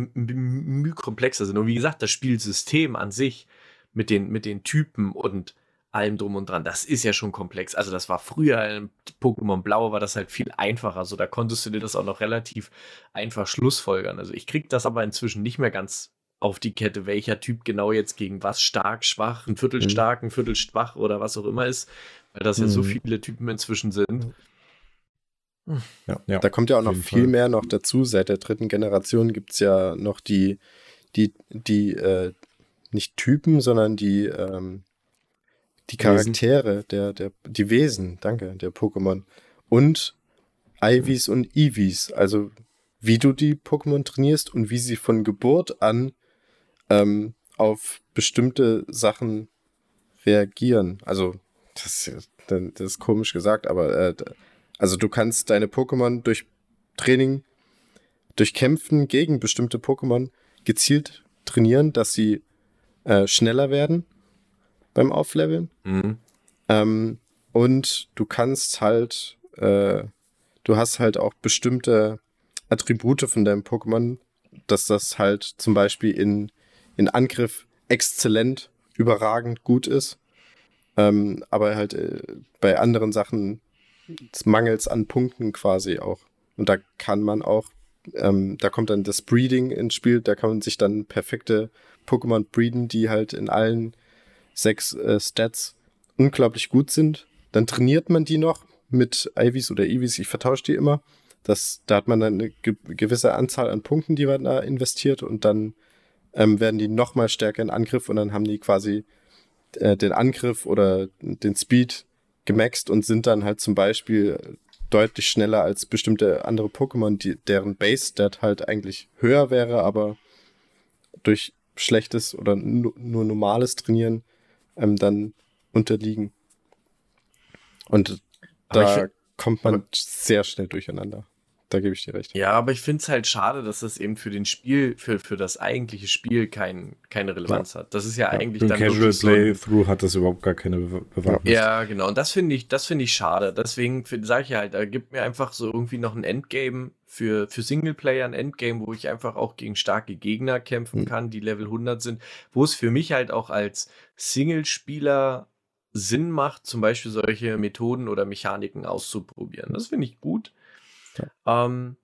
komplexer sind. Und wie gesagt, das Spielsystem an sich mit den, mit den Typen und allem drum und dran, das ist ja schon komplex. Also das war früher in Pokémon Blau war das halt viel einfacher. So da konntest du dir das auch noch relativ einfach schlussfolgern. Also ich krieg das aber inzwischen nicht mehr ganz auf die Kette, welcher Typ genau jetzt gegen was stark, schwach, ein Viertel mhm. stark, ein Viertel schwach oder was auch immer ist, weil das mhm. ja so mhm. viele Typen inzwischen sind. Ja, ja, da kommt ja auch noch viel Fall. mehr noch dazu. Seit der dritten Generation gibt es ja noch die, die, die, äh, nicht Typen, sondern die, ähm, die Charaktere, der, der, die Wesen, danke, der Pokémon. Und Ivies und Eevees, also wie du die Pokémon trainierst und wie sie von Geburt an ähm, auf bestimmte Sachen reagieren. Also, das, das ist komisch gesagt, aber äh, also du kannst deine Pokémon durch Training, durch Kämpfen gegen bestimmte Pokémon gezielt trainieren, dass sie äh, schneller werden beim Aufleveln. Mhm. Ähm, und du kannst halt, äh, du hast halt auch bestimmte Attribute von deinem Pokémon, dass das halt zum Beispiel in, in Angriff exzellent, überragend gut ist. Ähm, aber halt äh, bei anderen Sachen des Mangels an Punkten quasi auch. Und da kann man auch, ähm, da kommt dann das Breeding ins Spiel, da kann man sich dann perfekte Pokémon breeden, die halt in allen sechs äh, Stats unglaublich gut sind. Dann trainiert man die noch mit Ivies oder Eevees, ich vertausche die immer. Das, da hat man dann eine ge gewisse Anzahl an Punkten, die man da investiert und dann ähm, werden die noch mal stärker in Angriff und dann haben die quasi äh, den Angriff oder den Speed gemaxt und sind dann halt zum Beispiel deutlich schneller als bestimmte andere Pokémon, die, deren Base-Stat halt eigentlich höher wäre, aber durch schlechtes oder nur normales Trainieren ähm, dann unterliegen. Und da kommt man sehr schnell durcheinander. Da gebe ich dir recht. Ja, aber ich finde es halt schade, dass das eben für den Spiel, für, für das eigentliche Spiel kein, keine Relevanz ja. hat. Das ist ja, ja eigentlich dann. Casual Playthrough hat das überhaupt gar keine Bewandtnis. Ja, genau. Und das finde ich, das finde ich schade. Deswegen sage ich halt, da gibt mir einfach so irgendwie noch ein Endgame für, für Singleplayer, ein Endgame, wo ich einfach auch gegen starke Gegner kämpfen mhm. kann, die Level 100 sind, wo es für mich halt auch als Single-Spieler Sinn macht, zum Beispiel solche Methoden oder Mechaniken auszuprobieren. Das finde ich gut. Ähm,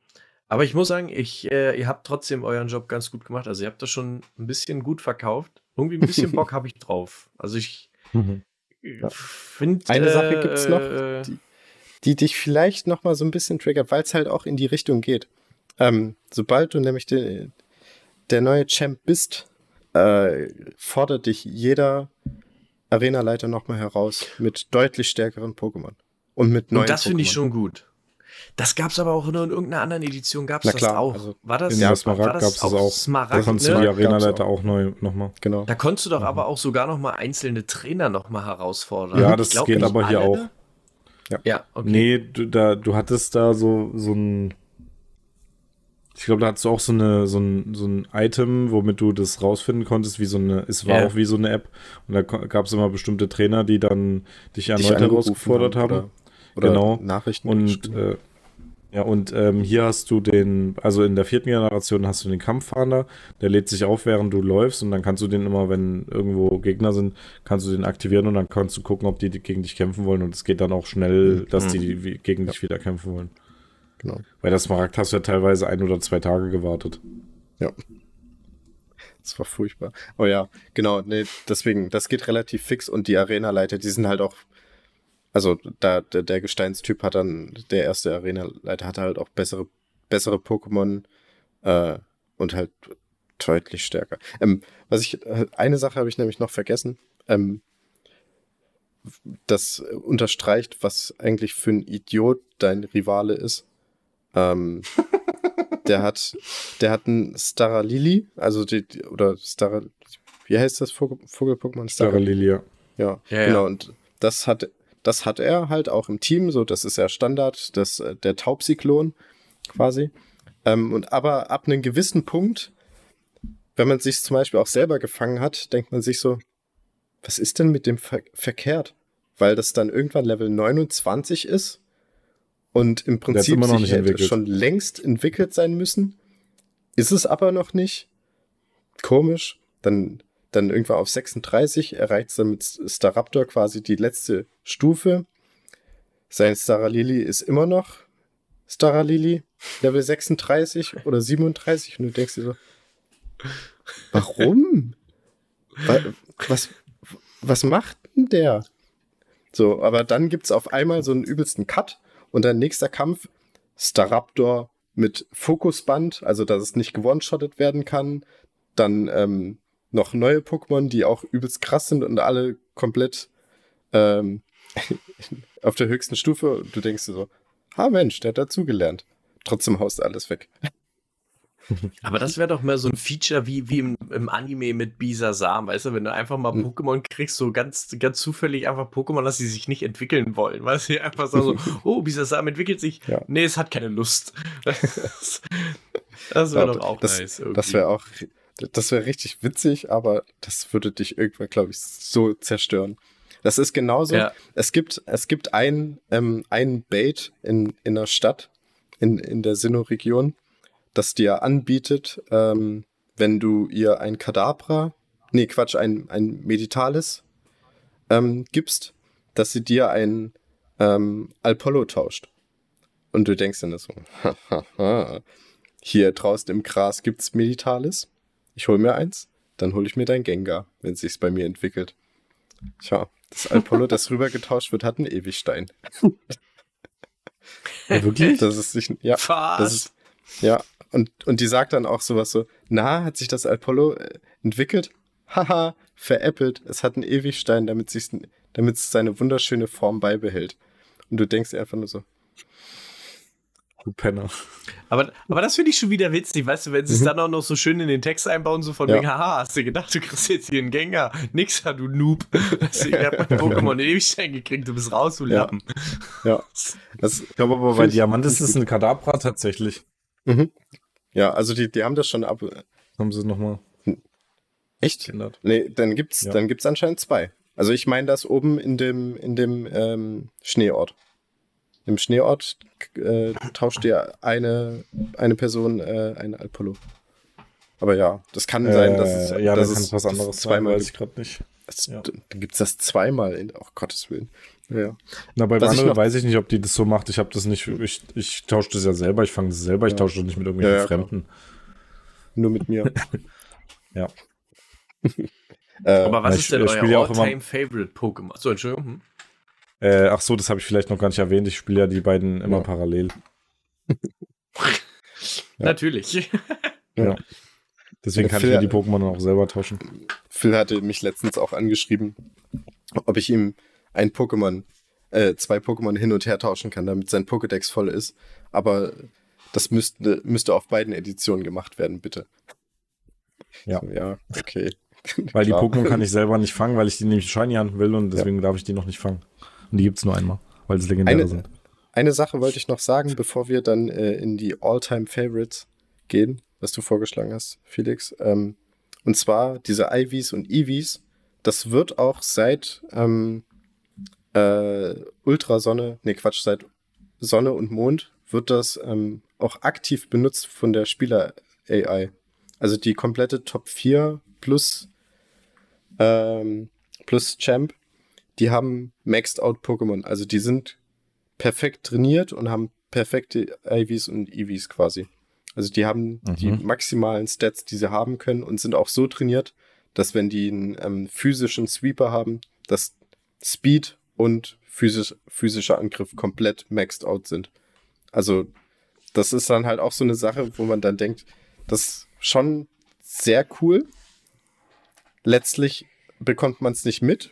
aber ich muss sagen, ich, äh, ihr habt trotzdem euren Job ganz gut gemacht. Also ihr habt das schon ein bisschen gut verkauft. Irgendwie ein bisschen Bock habe ich drauf. Also ich mhm. ja. finde. Eine äh, Sache gibt es noch, die, die, dich vielleicht noch mal so ein bisschen triggert, weil es halt auch in die Richtung geht. Ähm, sobald du nämlich de, der neue Champ bist, äh, fordert dich jeder Arenaleiter noch mal heraus mit deutlich stärkeren Pokémon. Und mit neuen Und das finde ich schon gut. Das gab es aber auch nur in irgendeiner anderen Edition, gab es das auch. Also war das? Ja, Smaragd gab es auch. auch. Smaragd, da konntest ne? du die Arena-Leiter auch. auch neu nochmal. Genau. Da konntest du doch mhm. aber auch sogar nochmal einzelne Trainer nochmal herausfordern. Ja, das glaub, geht aber hier auch. Ja, ja okay. Nee, du, da, du hattest da so, so ein. Ich glaube, da hattest du auch so, eine, so, ein, so ein Item, womit du das rausfinden konntest, wie so eine, es war yeah. auch wie so eine App. Und da gab es immer bestimmte Trainer, die dann dich erneut herausgefordert haben. Oder, oder genau. Nachrichten. Und äh, Ja, und ähm, hier hast du den, also in der vierten Generation hast du den Kampffahnder, der lädt sich auf, während du läufst und dann kannst du den immer, wenn irgendwo Gegner sind, kannst du den aktivieren und dann kannst du gucken, ob die gegen dich kämpfen wollen und es geht dann auch schnell, dass mhm. die gegen dich wieder kämpfen wollen. Genau. Weil das Smaragd hast du ja teilweise ein oder zwei Tage gewartet. Ja. Das war furchtbar. Oh ja, genau, nee, deswegen, das geht relativ fix und die Arena-Leiter, die sind halt auch also da der, der Gesteinstyp hat dann, der erste Arena-Leiter hatte halt auch bessere, bessere Pokémon äh, und halt deutlich stärker. Ähm, was ich, eine Sache habe ich nämlich noch vergessen. Ähm, das unterstreicht, was eigentlich für ein Idiot dein Rivale ist. Ähm, der hat, der hat einen Staralili, also die, oder Star, wie heißt das Vogel-Pokémon? Staralili, ja. Ja, ja, genau. Und das hat das hat er halt auch im Team, so das ist ja Standard, das, äh, der Taubcyklon quasi. Ähm, und aber ab einem gewissen Punkt, wenn man sich zum Beispiel auch selber gefangen hat, denkt man sich so, was ist denn mit dem ver verkehrt? Weil das dann irgendwann Level 29 ist und im Prinzip sich hätte schon längst entwickelt sein müssen. Ist es aber noch nicht. Komisch. Dann dann irgendwann auf 36, erreicht es dann mit Staraptor quasi die letzte Stufe. Sein Staralili ist immer noch Staralili, Level 36 oder 37 und du denkst dir so, warum? was, was macht denn der? So, aber dann gibt es auf einmal so einen übelsten Cut und dann nächster Kampf Staraptor mit Fokusband, also dass es nicht gewonshottet werden kann. Dann ähm, noch neue Pokémon, die auch übelst krass sind und alle komplett ähm, auf der höchsten Stufe. Und du denkst dir so, ah Mensch, der hat dazugelernt. Trotzdem haust du alles weg. Aber das wäre doch mal so ein Feature wie, wie im, im Anime mit Bisasam, weißt du, wenn du einfach mal hm. Pokémon kriegst, so ganz, ganz zufällig einfach Pokémon, dass sie sich nicht entwickeln wollen, weißt du, einfach so, oh, Bisasam entwickelt sich, ja. nee, es hat keine Lust. Das, wäre ja, doch auch das, nice. Irgendwie. Das wäre auch das wäre richtig witzig, aber das würde dich irgendwann, glaube ich, so zerstören. Das ist genauso. Ja. Es gibt, es gibt ein, ähm, ein Bait in, in der Stadt, in, in der Sinnoh-Region, das dir anbietet, ähm, wenn du ihr ein Kadabra, nee, Quatsch, ein, ein Meditalis ähm, gibst, dass sie dir ein ähm, Alpollo tauscht. Und du denkst dann so, hier draußen im Gras gibt's Meditalis ich hole mir eins, dann hole ich mir dein Gengar, wenn es sich bei mir entwickelt. Tja, das Alpollo, das rübergetauscht wird, hat einen Ewigstein. ja, wirklich? Das ist sich, ja, Was? das ist, ja, und, und die sagt dann auch sowas so, na, hat sich das Alpollo äh, entwickelt? Haha, veräppelt, es hat einen Ewigstein, damit es damit seine wunderschöne Form beibehält. Und du denkst einfach nur so, Du Penner. Aber, aber das finde ich schon wieder witzig, weißt du, wenn sie es mhm. dann auch noch so schön in den Text einbauen, so von ja. wegen, haha, hast du gedacht, du kriegst jetzt hier einen Gänger? Nix, du Noob. Du, ich hab mein Pokémon Ewigstein gekriegt, du bist raus, du Lappen. Ja. ja. Das, ich glaube aber bei Diamant ist es ein Kadabra tatsächlich. Mhm. Ja, also die, die haben das schon ab. Haben sie es nochmal. Hm. Echt? Geändert. Nee, dann gibt's, ja. dann gibt's anscheinend zwei. Also ich meine das oben in dem, in dem ähm, Schneeort. Im Schneeort äh, tauscht dir eine, eine Person äh, ein Alpolo. Aber ja, das kann sein, dass es, äh, ja, dass es was anderes zweimal sein, weiß ich gerade nicht. Das, ja. Dann gibt es das zweimal, in, oh Gottes Willen. Ja. Na, bei Wandel weiß ich nicht, ob die das so macht. Ich habe das nicht, ich, ich tausche das ja selber, ich fange das selber, ja. ich tausche das nicht mit irgendwelchen ja, Fremden. Klar. Nur mit mir. ja. äh, Aber was ist denn euer All-Time-Favorite Pokémon? So, Entschuldigung. Hm? Äh, ach so, das habe ich vielleicht noch gar nicht erwähnt. Ich spiele ja die beiden immer ja. parallel. Natürlich. ja. Deswegen kann Phil, ich mir die Pokémon auch selber tauschen. Phil hatte mich letztens auch angeschrieben, ob ich ihm ein Pokémon, äh, zwei Pokémon hin und her tauschen kann, damit sein Pokédex voll ist. Aber das müsste, müsste auf beiden Editionen gemacht werden, bitte. Ja. So, ja, okay. weil die Pokémon kann ich selber nicht fangen, weil ich die nämlich shiny haben will und deswegen ja. darf ich die noch nicht fangen. Und die gibt es nur einmal, weil sie legendäre eine, sind. Eine Sache wollte ich noch sagen, bevor wir dann äh, in die All-Time-Favorites gehen, was du vorgeschlagen hast, Felix. Ähm, und zwar diese Ivies und Eevees. Das wird auch seit ähm, äh, Ultrasonne, nee Quatsch, seit Sonne und Mond wird das ähm, auch aktiv benutzt von der Spieler-AI. Also die komplette Top 4 plus, ähm, plus Champ, die haben Maxed Out Pokémon. Also die sind perfekt trainiert und haben perfekte IVs und EVs quasi. Also die haben mhm. die maximalen Stats, die sie haben können und sind auch so trainiert, dass wenn die einen ähm, physischen Sweeper haben, dass Speed und physisch, physischer Angriff komplett maxed out sind. Also das ist dann halt auch so eine Sache, wo man dann denkt, das ist schon sehr cool. Letztlich bekommt man es nicht mit,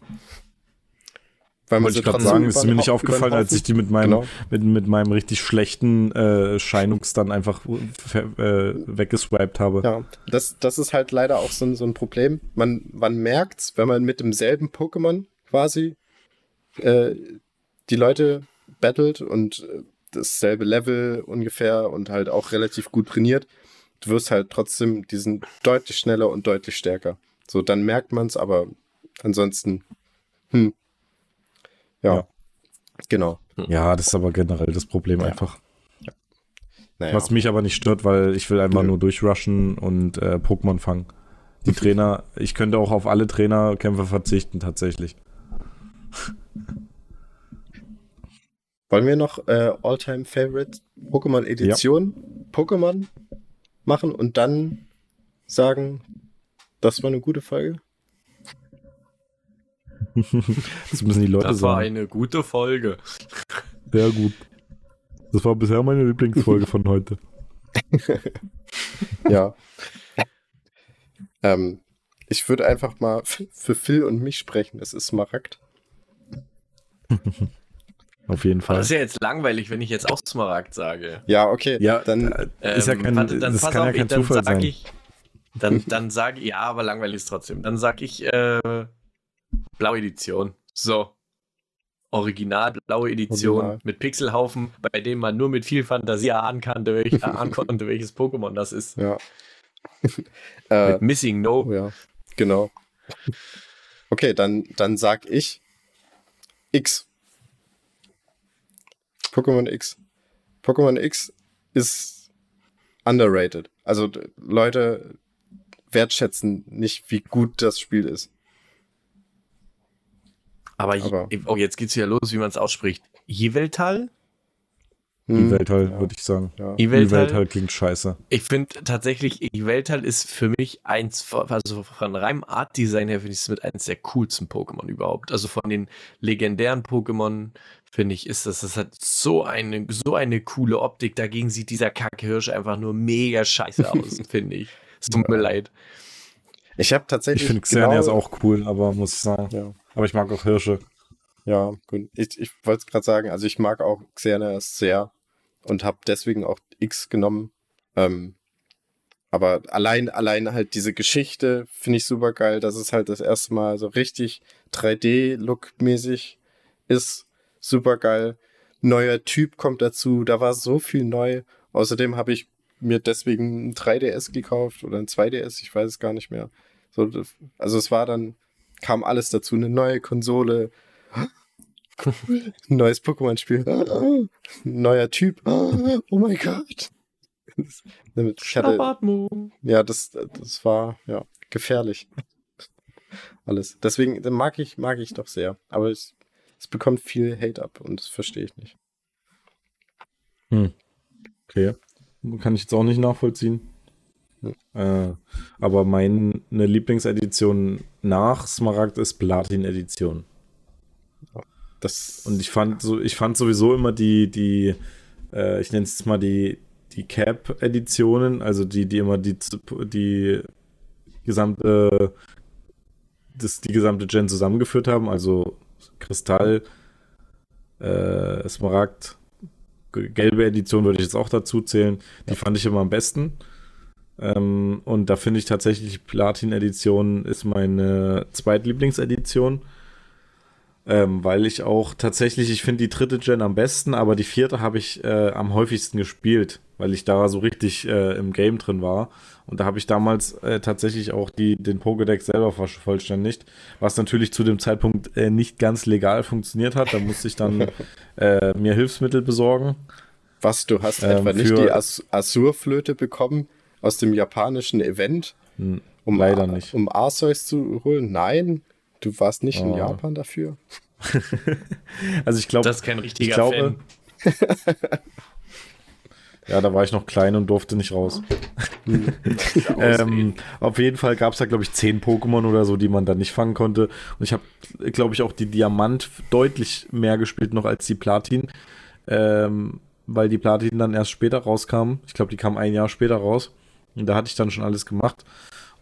weil Wollte ich gerade sagen, ist mir nicht aufgefallen, als ich die mit meinem, genau. mit, mit meinem richtig schlechten äh, Scheinungs dann einfach äh, weggeswiped habe. Ja, das, das ist halt leider auch so, so ein Problem. Man, man merkt wenn man mit demselben Pokémon quasi äh, die Leute battelt und äh, dasselbe Level ungefähr und halt auch relativ gut trainiert, du wirst halt trotzdem, die sind deutlich schneller und deutlich stärker. So, dann merkt man es, aber ansonsten, hm, ja. ja. Genau. Ja, das ist aber generell das Problem ja. einfach. Ja. Naja. Was mich aber nicht stört, weil ich will einfach Nö. nur durchrushen und äh, Pokémon fangen. Die Trainer, ich könnte auch auf alle Trainerkämpfe verzichten, tatsächlich. Wollen wir noch äh, All-Time Favorite Pokémon Edition Pokémon machen und dann sagen, das war eine gute Folge? Das müssen die Leute sagen. Das war eine gute Folge. Sehr gut. Das war bisher meine Lieblingsfolge von heute. ja. ähm, ich würde einfach mal für Phil und mich sprechen. Es ist Smaragd. Auf jeden Fall. Das ist ja jetzt langweilig, wenn ich jetzt auch Smaragd sage. Ja, okay. Ja, dann ähm, ist ja kein, dann, dann das kann auf, ja kein Zufall sein. Ich, dann, dann sage ich, ja, aber langweilig ist trotzdem. Dann sage ich äh, Blaue Edition. So. Original blaue Edition Original. mit Pixelhaufen, bei dem man nur mit viel Fantasie ahnen, kann, welch, konnte, welches Pokémon das ist. Ja. äh, mit Missing No. Ja, genau. Okay, dann, dann sag ich X. Pokémon X. Pokémon X ist underrated. Also Leute wertschätzen nicht, wie gut das Spiel ist. Aber, Aber oh, jetzt geht's wieder los, wie man es ausspricht. Jiveltal? Hm, Iveltal, ja. würde ich sagen. Ja. Iveltal, Iveltal klingt scheiße. Ich finde tatsächlich, Iveltal ist für mich eins, also von reinem Art-Design her finde ich es mit eins der coolsten Pokémon überhaupt. Also von den legendären Pokémon finde ich, ist das, das hat so eine, so eine coole Optik. Dagegen sieht dieser Kackhirsch einfach nur mega scheiße aus, finde ich. Es tut mir leid. Ich habe tatsächlich. Ich finde Xerneas genau, auch cool, aber muss ich sagen. Ja. Aber ich mag auch Hirsche. Ja, gut. Ich, ich wollte es gerade sagen, also ich mag auch Xerneas sehr und habe deswegen auch X genommen. Ähm, aber allein, allein halt diese Geschichte finde ich super geil, dass es halt das erste Mal so richtig 3D-Look-mäßig ist. Super geil. Neuer Typ kommt dazu. Da war so viel neu. Außerdem habe ich mir deswegen ein 3DS gekauft oder ein 2DS, ich weiß es gar nicht mehr. So, also es war dann, kam alles dazu, eine neue Konsole, neues Pokémon-Spiel, neuer Typ, oh mein Gott. Ich hatte, ja, das, das war ja gefährlich. Alles. Deswegen mag ich, mag ich doch sehr. Aber es, es bekommt viel Hate ab und das verstehe ich nicht. Hm. Okay. Kann ich jetzt auch nicht nachvollziehen. Äh, aber meine Lieblingsedition nach Smaragd ist Platin-Edition. Das und ich fand so, ich fand sowieso immer die, die, äh, ich nenne es jetzt mal die, die Cap-Editionen, also die, die immer die, die gesamte, das, die gesamte Gen zusammengeführt haben, also Kristall, äh, Smaragd, gelbe Edition würde ich jetzt auch dazu zählen. Die ja. fand ich immer am besten. Ähm, und da finde ich tatsächlich Platin-Edition ist meine Zweitlieblingsedition. Ähm, weil ich auch tatsächlich, ich finde die dritte Gen am besten, aber die vierte habe ich äh, am häufigsten gespielt, weil ich da so richtig äh, im Game drin war. Und da habe ich damals äh, tatsächlich auch die, den Pokédex selber vervollständigt, was natürlich zu dem Zeitpunkt äh, nicht ganz legal funktioniert hat. Da musste ich dann äh, mir Hilfsmittel besorgen. Was, du hast ähm, etwa nicht die As Azurflöte bekommen aus dem japanischen Event? Hm, um leider nicht. Um Arceus zu holen? Nein, du warst nicht oh. in Japan dafür. also ich glaube, das ist kein richtiger ich glaube, Ja, da war ich noch klein und durfte nicht raus. Hm. ähm, auf jeden Fall gab es da, glaube ich, zehn Pokémon oder so, die man dann nicht fangen konnte. Und ich habe, glaube ich, auch die Diamant deutlich mehr gespielt noch als die Platin. Ähm, weil die Platin dann erst später rauskam. Ich glaube, die kam ein Jahr später raus. Und da hatte ich dann schon alles gemacht.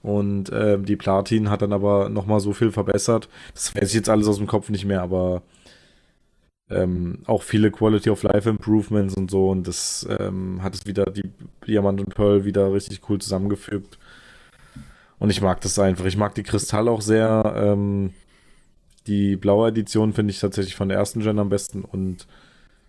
Und äh, die Platin hat dann aber nochmal so viel verbessert. Das weiß ich jetzt alles aus dem Kopf nicht mehr, aber ähm, auch viele Quality of Life Improvements und so und das ähm, hat es wieder die Diamant und Pearl wieder richtig cool zusammengefügt. Und ich mag das einfach. Ich mag die Kristall auch sehr. Ähm, die blaue Edition finde ich tatsächlich von der ersten Gen am besten und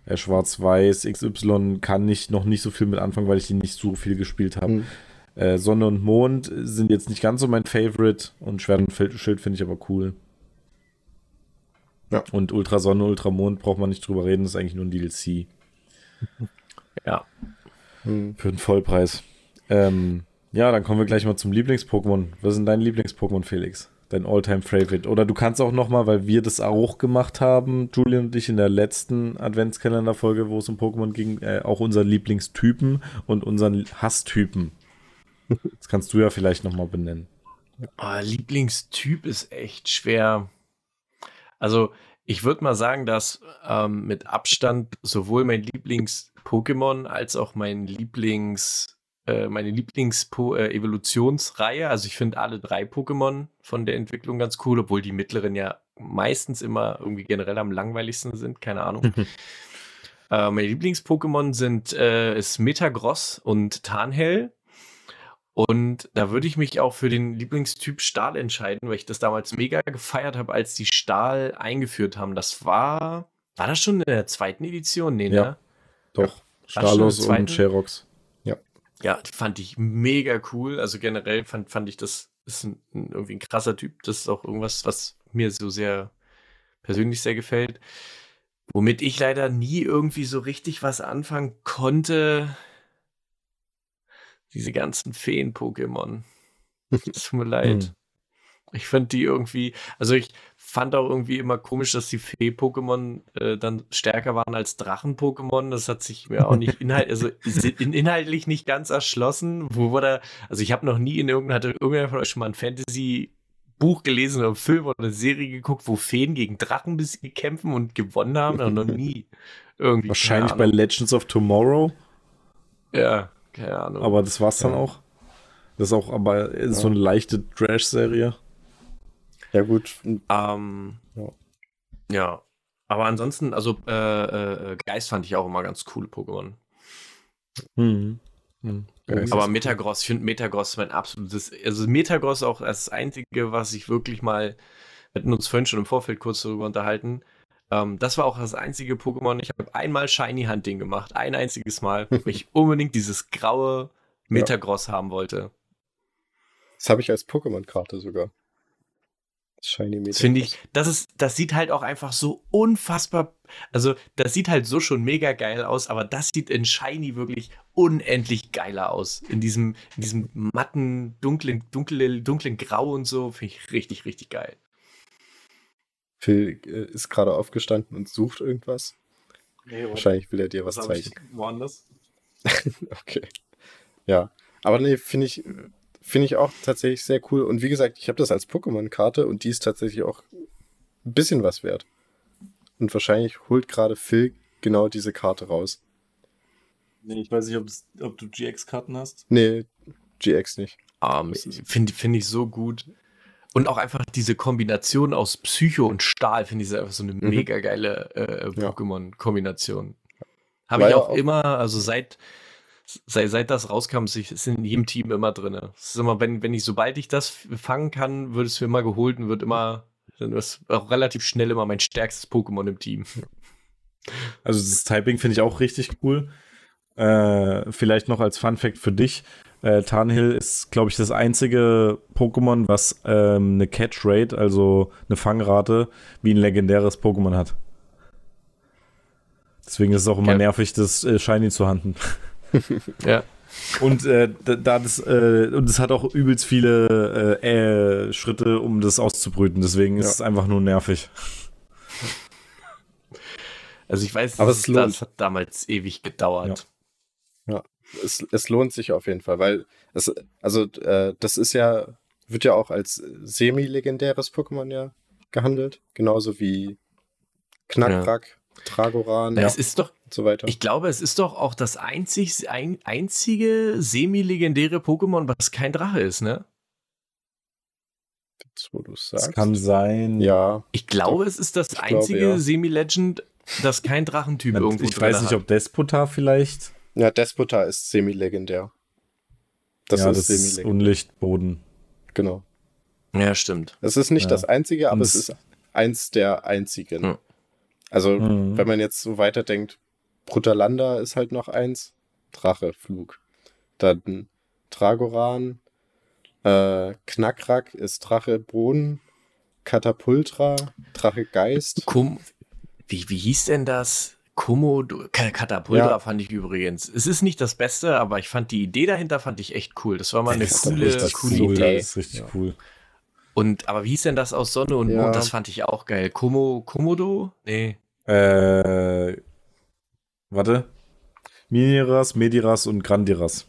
äh, Schwarz-Weiß XY kann ich noch nicht so viel mit anfangen, weil ich die nicht so viel gespielt habe. Mhm. Äh, Sonne und Mond sind jetzt nicht ganz so mein Favorite und Schwert und Schild finde ich aber cool. Ja. Und Ultrasonne, Ultramond braucht man nicht drüber reden, das ist eigentlich nur ein DLC. Ja. Hm. Für den Vollpreis. Ähm, ja, dann kommen wir gleich mal zum Lieblings-Pokémon. Was ist dein Lieblings-Pokémon, Felix? Dein All-Time-Favorite? Oder du kannst auch nochmal, weil wir das auch gemacht haben, Julian und ich in der letzten Adventskalender-Folge, wo es um Pokémon ging, äh, auch unseren Lieblingstypen und unseren Hasstypen. Das kannst du ja vielleicht nochmal benennen. Oh, Lieblingstyp ist echt schwer. Also ich würde mal sagen, dass ähm, mit Abstand sowohl mein Lieblings-Pokémon als auch mein Lieblings, äh, meine Lieblings-Evolutionsreihe, äh, also ich finde alle drei Pokémon von der Entwicklung ganz cool, obwohl die mittleren ja meistens immer irgendwie generell am langweiligsten sind, keine Ahnung. äh, meine Lieblings-Pokémon sind äh, ist Metagross und Tarnhell. Und da würde ich mich auch für den Lieblingstyp Stahl entscheiden, weil ich das damals mega gefeiert habe, als die Stahl eingeführt haben. Das war, war das schon in der zweiten Edition? Nee, ja, ne? Doch, ja. Stalos und Sherox. Ja. Ja, fand ich mega cool. Also generell fand, fand ich das ist ein, irgendwie ein krasser Typ. Das ist auch irgendwas, was mir so sehr persönlich sehr gefällt. Womit ich leider nie irgendwie so richtig was anfangen konnte, diese ganzen Feen-Pokémon. Es tut mir leid. Hm. Ich finde die irgendwie, also ich fand auch irgendwie immer komisch, dass die Fee-Pokémon äh, dann stärker waren als Drachen-Pokémon. Das hat sich mir auch nicht inhalt, also in, inhaltlich nicht ganz erschlossen. Wo wurde, also ich habe noch nie in irgendeiner, hatte irgendwer von euch schon mal ein Fantasy-Buch gelesen oder einen Film oder eine Serie geguckt, wo Feen gegen Drachen bis kämpfen und gewonnen haben? noch nie. Irgendwie. Wahrscheinlich bei Legends of Tomorrow. Ja. Keine Ahnung. Aber das war's dann auch. Das ist auch aber ja. so eine leichte Trash-Serie. Ja, gut. Ähm, ja. ja. Aber ansonsten, also äh, äh, Geist fand ich auch immer ganz coole Pokémon. Mhm. Mhm. Aber Metagross, ich finde Metagross mein absolutes, also Metagross auch das einzige, was ich wirklich mal, wir hatten uns vorhin schon im Vorfeld kurz darüber unterhalten, ähm, das war auch das einzige Pokémon. Ich habe einmal Shiny Hunting gemacht. Ein einziges Mal, weil ich unbedingt dieses graue Metagross ja. haben wollte. Das habe ich als Pokémon-Karte sogar. Shiny Metagross. Finde ich, das ist, das sieht halt auch einfach so unfassbar, also das sieht halt so schon mega geil aus, aber das sieht in Shiny wirklich unendlich geiler aus. In diesem, in diesem matten, dunklen, dunklen, dunklen Grau und so, finde ich richtig, richtig geil. Phil äh, ist gerade aufgestanden und sucht irgendwas. Nee, Wahrscheinlich will er dir was, zeigen. Woanders. okay. Ja. Aber nee, finde ich, finde ich auch tatsächlich sehr cool. Und wie gesagt, ich habe das als Pokémon-Karte und die ist tatsächlich auch ein bisschen was wert. Und wahrscheinlich holt gerade Phil genau diese Karte raus. Nee, ich weiß nicht, ob du GX-Karten hast. Nee, GX nicht. Um, Finde find ich so gut. Und auch einfach diese Kombination aus Psycho und Stahl finde ich einfach so eine mhm. mega geile äh, Pokémon-Kombination. Habe ich auch, auch, immer, also seit, seit, seit das rauskam, ist in jedem Team immer drin. Ist immer, wenn, wenn ich, sobald ich das fangen kann, wird es mir immer geholt und wird immer, dann ist auch relativ schnell immer mein stärkstes Pokémon im Team. Also das Typing finde ich auch richtig cool. Äh, vielleicht noch als Fun Fact für dich. Äh, Tarnhill ist, glaube ich, das einzige Pokémon, was ähm, eine Catch Rate, also eine Fangrate, wie ein legendäres Pokémon hat. Deswegen ist es auch immer ja. nervig, das äh, Shiny zu handeln. ja. Und äh, da das äh, und es hat auch übelst viele äh, äh, Schritte, um das auszubrüten. Deswegen ist ja. es einfach nur nervig. Also ich weiß, Aber es lohnt. das hat damals ewig gedauert. Ja, ja. Es, es lohnt sich auf jeden Fall, weil es, also äh, das ist ja, wird ja auch als semi-legendäres Pokémon ja gehandelt, genauso wie Knackrack, ja. Tragoran. Ja. Es ist doch, so weiter. Ich glaube, es ist doch auch das einzig, ein, einzige semi-legendäre Pokémon, was kein Drache ist, ne? Jetzt, wo du sagst. Das kann sein. Ja. Ich glaube, doch, es ist das einzige glaube, ja. Semi-Legend, das kein Drachentyp irgendwo Ich weiß nicht, hat. ob Despota vielleicht. Ja, Despota ist semi-legendär. Das ja, ist, das ist Unlichtboden. Genau. Ja, stimmt. Es ist nicht ja. das einzige, aber es ist eins der einzigen. Hm. Also, hm. wenn man jetzt so weiterdenkt, Brutalanda ist halt noch eins. Drache, Flug. Dann Tragoran. Äh, Knackrack ist Drache, Boden. Katapultra, Drache Geist. Kum wie, wie hieß denn das? Komodo, Katapultra ja. fand ich übrigens. Es ist nicht das Beste, aber ich fand die Idee dahinter fand ich echt cool. Das war mal eine coole, coole cool, Idee. Das ist richtig ja. cool. Und, aber wie hieß denn das aus Sonne und ja. Mond? Das fand ich auch geil. Komo, Komodo? Nee. Äh, warte. Miniras, Mediras und Grandiras.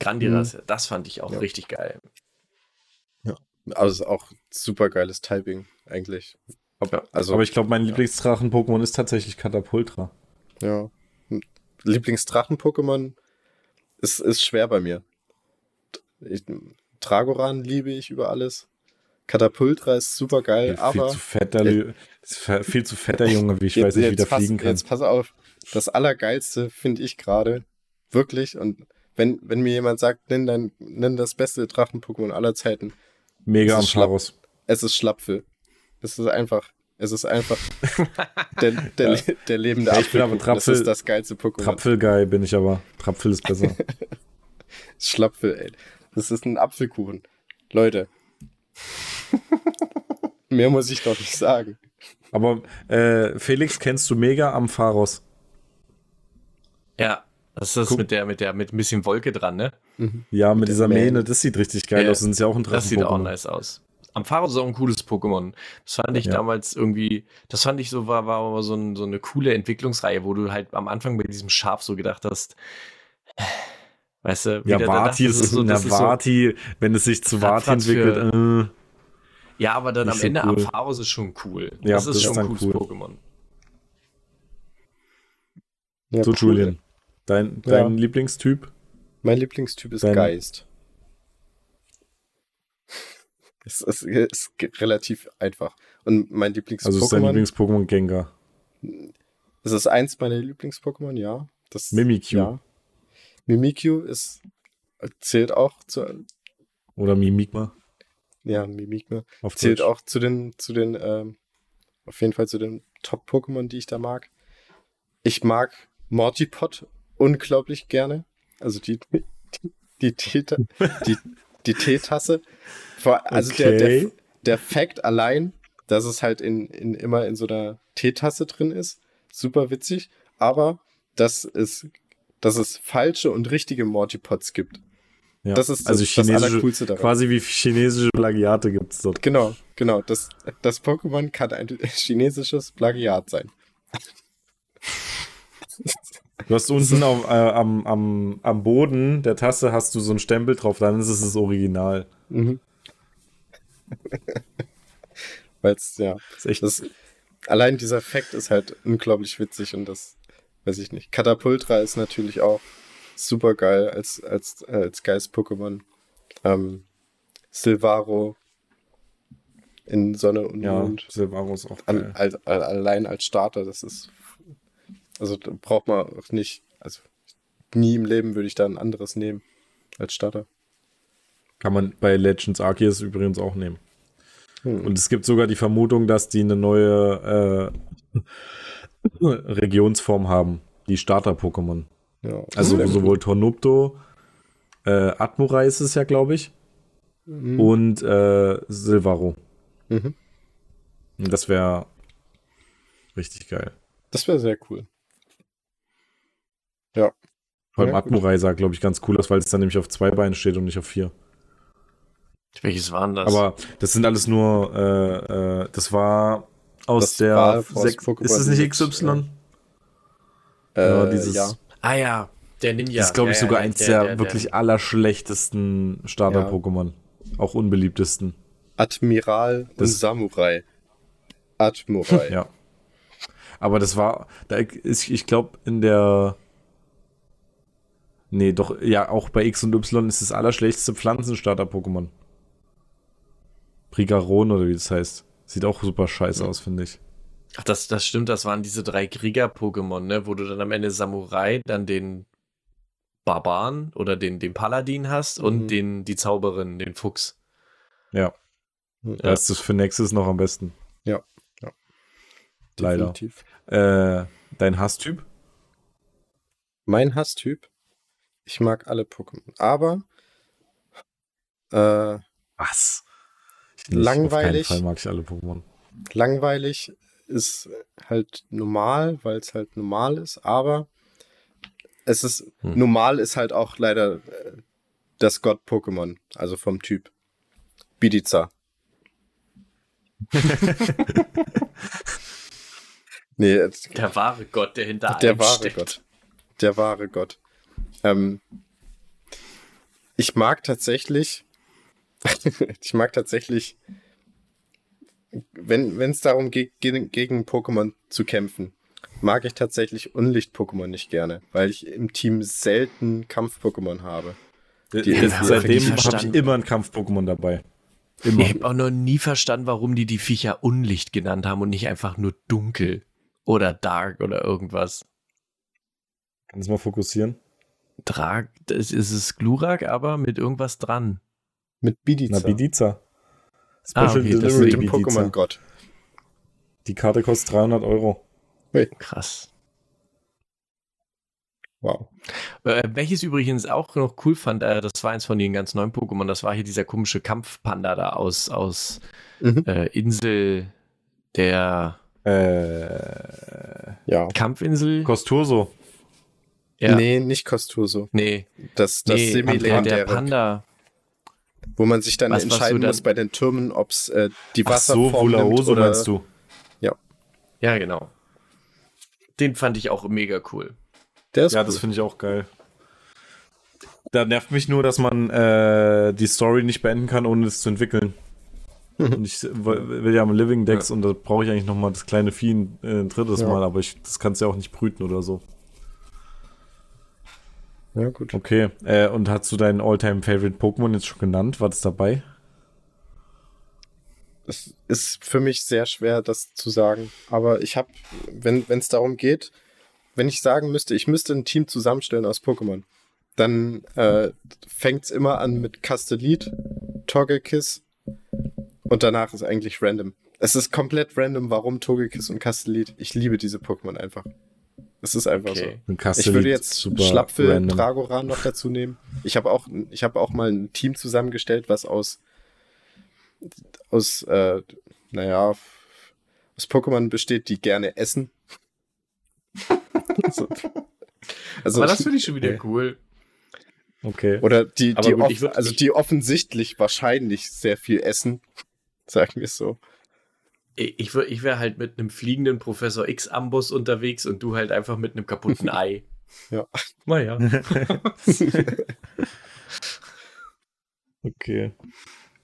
Grandiras, mhm. das fand ich auch ja. richtig geil. Ja, also auch super geiles Typing eigentlich. Aber, also, aber ich glaube, mein Lieblingsdrachen-Pokémon ist tatsächlich Katapultra. Ja. Lieblingsdrachen-Pokémon ist, ist schwer bei mir. Ich, Tragoran liebe ich über alles. Katapultra ist super geil, ja, aber. Viel zu fetter, viel zu fetter Junge, wie ich jetzt, weiß nicht, wie der fliegen kann. Jetzt pass auf, das Allergeilste finde ich gerade, wirklich, und wenn, wenn mir jemand sagt, nenn, dein, nenn das beste Drachen-Pokémon aller Zeiten. Mega Ampharos. Es ist Schlapfel. Es ist einfach, es ist einfach der, der, ja. der lebende ja, ich bin aber Trapfel, Das ist das geilste Pokémon. Trapfel-Guy bin ich aber. Trapfel ist besser. Schlapfel, ey. Das ist ein Apfelkuchen. Leute. Mehr muss ich doch nicht sagen. Aber äh, Felix, kennst du Mega am Pharos? Ja, das ist das Guck. mit der, mit der, mit ein bisschen Wolke dran, ne? Mhm. Ja, mit, mit dieser Mähne, das sieht richtig geil ja, aus. Das ist ja auch ein Das sieht auch nice aus. Ampharos ist auch ein cooles Pokémon. Das fand ich ja. damals irgendwie, das fand ich so, war, war so, ein, so eine coole Entwicklungsreihe, wo du halt am Anfang bei diesem Schaf so gedacht hast, weißt du, ja, Vati ist, so, na, Vati, so, wenn es sich zu Vati entwickelt. Äh, ja, aber dann am Ende cool. Ampharos ist schon cool. Ja, das ist das schon ein cooles cool. Pokémon. Ja, so, cool. Julian, dein, dein ja. Lieblingstyp? Mein Lieblingstyp ist dein, Geist. Es ist, ist, relativ einfach. Und mein Lieblings-Pokémon. Also ist dein Lieblings-Pokémon Gengar? Es ist eins meiner Lieblings-Pokémon, ja. Das, Mimikyu. Ja. Mimikyu ist, zählt auch zu. Oder Mimikma. Ja, Mimikma. Auf zählt Deutsch. auch zu den, zu den, ähm, auf jeden Fall zu den Top-Pokémon, die ich da mag. Ich mag Mortipod unglaublich gerne. Also die, die, die, die, die Teetasse. Also okay. der, der, der Fact allein, dass es halt in, in, immer in so einer Teetasse drin ist, super witzig. Aber dass es, dass es falsche und richtige Mortipods gibt. Ja. Das ist also das, das Allercoolste daran. Quasi wie chinesische Plagiate gibt es dort. Genau, genau. Das, das Pokémon kann ein chinesisches Plagiat sein. Du hast unten auf, äh, am, am, am Boden der Tasse hast du so einen Stempel drauf, dann ist es das Original. Mhm. Weil es, ja, ist echt das, allein dieser Fakt ist halt unglaublich witzig und das weiß ich nicht. Katapultra ist natürlich auch super geil als, als, als Geist-Pokémon. Ähm, Silvaro in Sonne und ja, Mond. Silvaro ist auch geil. An, als, allein als Starter, das ist also da braucht man auch nicht, also nie im Leben würde ich da ein anderes nehmen als Starter. Kann man bei Legends Arceus übrigens auch nehmen. Hm. Und es gibt sogar die Vermutung, dass die eine neue äh, Regionsform haben, die Starter-Pokémon. Ja, also sowohl Tornupto, äh, Admurai ist es ja, glaube ich, mhm. und äh, Silvaro. Mhm. Das wäre richtig geil. Das wäre sehr cool. Ja. Beim Ja. Admurai sah, glaube ich, ganz cool aus, weil es dann nämlich auf zwei Beinen steht und nicht auf vier. Welches waren das? Aber das sind alles nur, äh, äh, das war aus Das der war Ist es nicht XY? Äh, Ja, dieses- ja. ah ja, der Ninja. das ist, glaube ich, ja, sogar ja, eins der, wirklich allerschlechtesten Ja. Starter-Pokémon. Auch unbeliebtesten. Admiral und Das- Samurai. Admurai. Ja. Aber das war, da ist, ich glaube, in der. Nee, doch, ja, auch bei X und Y ist das allerschlechteste Pflanzenstarter-Pokémon. Prigaron oder wie das heißt. Sieht auch super scheiße aus, finde ich. Ach, das, das stimmt, das waren diese drei Krieger-Pokémon, ne? Wo du dann am Ende Samurai, dann den Barbaren oder den, den Paladin hast und Mhm. den, die Zauberin, den Fuchs. Ja. Ja. Da ist das für Nexus noch am besten. Leider. Definitiv. Äh, dein Hasstyp? Mein Hasstyp. Ich mag alle Pokémon. Aber äh, Was? Langweilig. Auf keinen Fall mag ich alle Pokémon. langweilig ist halt normal, weil es halt normal ist, aber es ist Hm. normal ist halt auch leider äh, das Gott-Pokémon, also vom Typ. Bidiza. nee, Der wahre Gott, der hinter der wahre steckt. Gott. Der wahre Gott. Ähm, ich mag tatsächlich, ich mag tatsächlich, wenn es darum geht, gegen, gegen Pokémon zu kämpfen, mag ich tatsächlich Unlicht-Pokémon nicht gerne, weil ich im Team selten Kampf-Pokémon habe. Die- Die, die- seitdem die- habe ich immer ein Kampf-Pokémon dabei. Immer. Ich habe auch noch nie verstanden, warum die die Viecher Unlicht genannt haben und nicht einfach nur dunkel oder dark oder irgendwas. Kannst du mal fokussieren? Drag, das ist es Glurak, aber mit irgendwas dran. Mit Bidiza. Na, Bidiza. Ah, Special okay, das Delivery mit dem. Pokémon-Gott. Die Karte kostet 300 Euro. Krass. Wow. Äh, welches übrigens auch noch cool fand, äh, das war eins von den ganz neuen Pokémon, das war hier dieser komische Kampfpanda da aus, aus Mhm. äh, Insel der Äh, Ja. Kampfinsel. Kosturso. Ja. Nee, nicht Kosturso. Nee, Das, das nee der, der Semi-Legendäre. Panda. Wo man sich dann Was- was entscheiden dann- muss bei den Türmen, ob es äh, die Ach so, Wasserform nimmt Vulaoso oder meinst du? Ja, genau. Den fand ich auch mega cool. Der ist Ja, cool. das finde ich auch geil. Da nervt mich nur, dass man äh, die Story nicht beenden kann, ohne es zu entwickeln. Und ich will ja am Living Decks und da brauche ich eigentlich noch mal das kleine Vieh ein, äh, ein drittes Ja. Mal, aber ich, das kannst du ja auch nicht brüten oder so. Ja, gut. Okay, äh, und hast du deinen All-Time-Favorite Pokémon jetzt schon genannt? War das dabei? Es ist für mich sehr schwer, das zu sagen. Aber ich habe, wenn es darum geht, wenn ich sagen müsste, ich müsste ein Team zusammenstellen aus Pokémon, dann äh, fängt es immer an mit Castellit, Togekiss und danach ist eigentlich random. Es ist komplett random, warum Togekiss und Castellit. Ich liebe diese Pokémon einfach. Es ist einfach Okay. So. Ich würde jetzt Schlapfel, random. Dragoran noch dazu nehmen. Ich habe auch, ich habe auch mal ein Team zusammengestellt, was aus, aus, äh, naja, aus Pokémon besteht, die gerne essen. also, also, Aber das finde ich schon wieder cool. Okay. oder die, die, gut, off- also die offensichtlich wahrscheinlich sehr viel essen, sagen wir es so. Ich, wär- ich wäre halt mit einem fliegenden Professor X-Ambus unterwegs und du halt einfach mit einem kaputten Ei. Ja. Naja. Okay.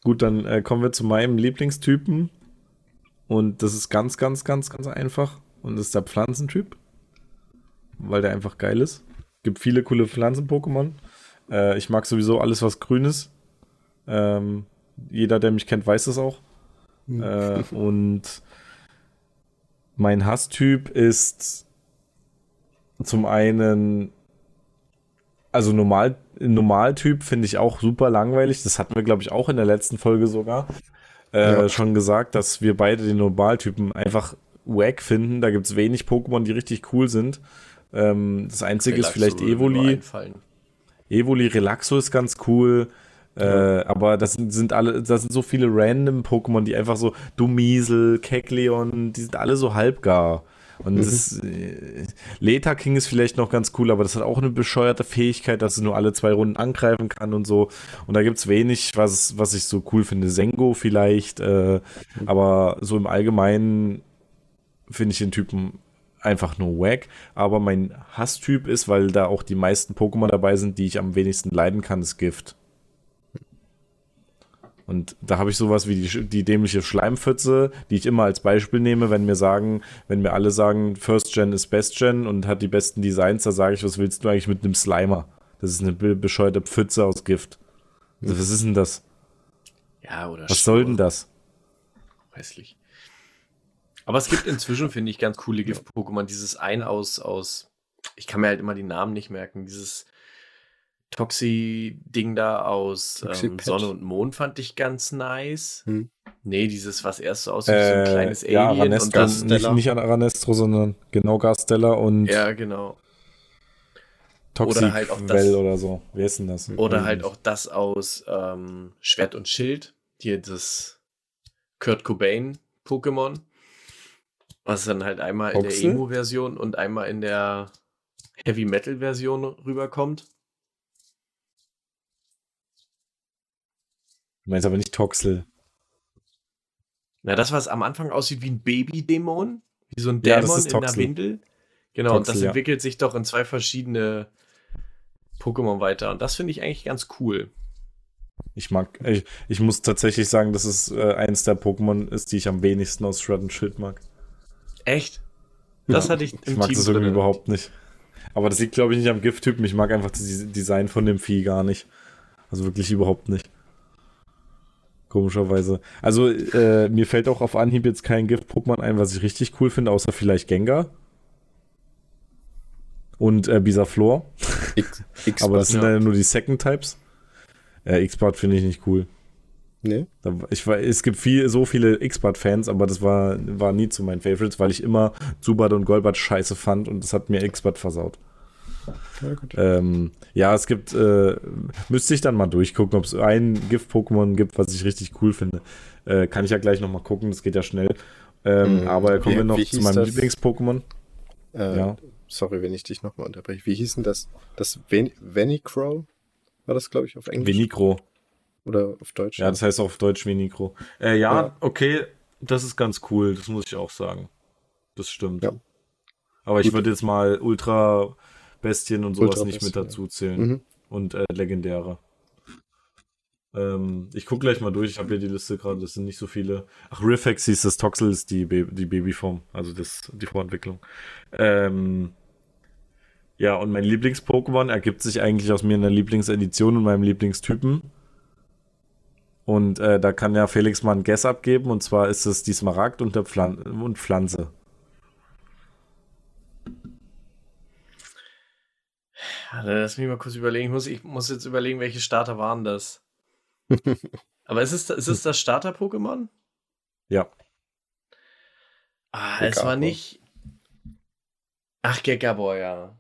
Gut, dann äh, kommen wir zu meinem Lieblingstypen. Und das ist ganz, ganz, ganz, ganz einfach. Und das ist der Pflanzentyp. Weil der einfach geil ist. Gibt viele coole Pflanzen-Pokémon. Äh, ich mag sowieso alles, was grün ist. Ähm, jeder, der mich kennt, weiß das auch. Äh, und mein Hasstyp ist zum einen, also normal, Normaltyp finde ich auch super langweilig. Das hatten wir, glaube ich, auch in der letzten Folge sogar äh, Ja. schon gesagt, dass wir beide den Normaltypen einfach wack finden. Da gibt es wenig Pokémon, die richtig cool sind. Ähm, das einzige ist vielleicht Relaxo mir nur Evoli. Evoli Relaxo ist ganz cool. Äh, aber das sind, sind alle, das sind so viele random Pokémon, die einfach so Dumiesel, Kekleon, die sind alle so halbgar. Und mhm. das äh, Leta King ist vielleicht noch ganz cool, aber das hat auch eine bescheuerte Fähigkeit, dass es nur alle zwei Runden angreifen kann und so. Und da gibt es wenig, was, was ich so cool finde. Sengo vielleicht, äh, aber so im Allgemeinen finde ich den Typen einfach nur wack. Aber mein Hasstyp ist, weil da auch die meisten Pokémon dabei sind, die ich am wenigsten leiden kann, ist Gift. Und da habe ich sowas wie die, die dämliche Schleimpfütze, die ich immer als Beispiel nehme, wenn mir sagen, wenn mir alle sagen, First Gen ist Best Gen und hat die besten Designs, da sage ich, was willst du eigentlich mit einem Slimer? Das ist eine bescheuerte Pfütze aus Gift. Also, was ist denn das? Ja, oder Was soll denn das? Hässlich. Aber es gibt inzwischen, finde ich, ganz coole Gift-Pokémon. Dieses ein aus, aus, ich kann mir halt immer die Namen nicht merken, dieses Toxi-Ding da aus ähm, Sonne und Mond fand ich ganz nice. Hm. Nee, dieses, was erst so aussieht, äh, so ein äh, kleines ja, Alien. Ranestro, und dann, nicht, nicht an Aranestro, sondern genau Garstella und. Ja, genau. Toxic oder halt auch das, Well oder so. Wer ist denn das? Oder halt auch das aus ähm, Schwert und Schild. Hier das Kurt Cobain Pokémon. Was dann halt einmal Oxel? in der Emo-Version und einmal in der Heavy Metal-Version rüberkommt. Du meinst aber nicht Toxel. Na, das, was am Anfang aussieht wie ein Baby-Dämon, wie so ein Dämon ja, in der Windel. Genau, Toxel, und das entwickelt ja. sich doch in zwei verschiedene Pokémon weiter. Und das finde ich eigentlich ganz cool. Ich mag, ich, ich muss tatsächlich sagen, dass es äh, eins der Pokémon ist, die ich am wenigsten aus Shred und Schild mag. Echt? Das ja. hatte ich im Ich mag Team das irgendwie überhaupt nicht. Aber das liegt, glaube ich, nicht am Gifttypen. Ich mag einfach das Design von dem Vieh gar nicht. Also wirklich überhaupt nicht. Komischerweise. Also, äh, mir fällt auch auf Anhieb jetzt kein Gift-Pokémon ein, was ich richtig cool finde, außer vielleicht Gengar. Und äh, Bisaflor. Aber das sind ja nur die Second Types. Äh, X-Bart finde ich nicht cool. Nee. Ich war, es gibt viel, so viele X-Bart-Fans, aber das war, war nie zu meinen Favorites, weil ich immer Zubat und Golbat scheiße fand und das hat mir X-Bart versaut. Ja, ähm, ja, es gibt, äh, müsste ich dann mal durchgucken, ob es ein Gift-Pokémon gibt, was ich richtig cool finde. Äh, kann ich ja gleich nochmal gucken, das geht ja schnell. Ähm, mhm. Aber kommen wie, wir noch zu meinem Lieblings-Pokémon. Äh, ja. Sorry, wenn ich dich nochmal unterbreche. Wie hieß denn das? Das Ven Venicrow? War das, glaube ich, auf Englisch? Venicro. Oder auf Deutsch? Ja, das heißt auf Deutsch Venicro. Äh, ja, ja, okay, das ist ganz cool, das muss ich auch sagen. Das stimmt. Ja. Aber Gut. ich würde jetzt mal Ultra Bestien und sowas nicht mit dazu zählen. Mhm. Und äh, legendäre. Ähm, ich gucke gleich mal durch. Ich habe hier die Liste gerade. Das sind nicht so viele. Ach, Riffex hieß das Toxel, ist die, Ba die Babyform. Also das, die Vorentwicklung. Ähm, ja, und mein Lieblings-Pokémon ergibt sich eigentlich aus mir in der Lieblingsedition und meinem Lieblingstypen. Und äh, da kann ja Felix mal ein Guess abgeben. Und zwar ist es die Smaragd und, der Pflan und Pflanze. Lass mich mal kurz überlegen. Ich muss, ich muss jetzt überlegen, welche Starter waren das. Aber ist es, ist es das Starter-Pokémon? Ja. Ah, es war nicht. Ach, Gekabor, ja.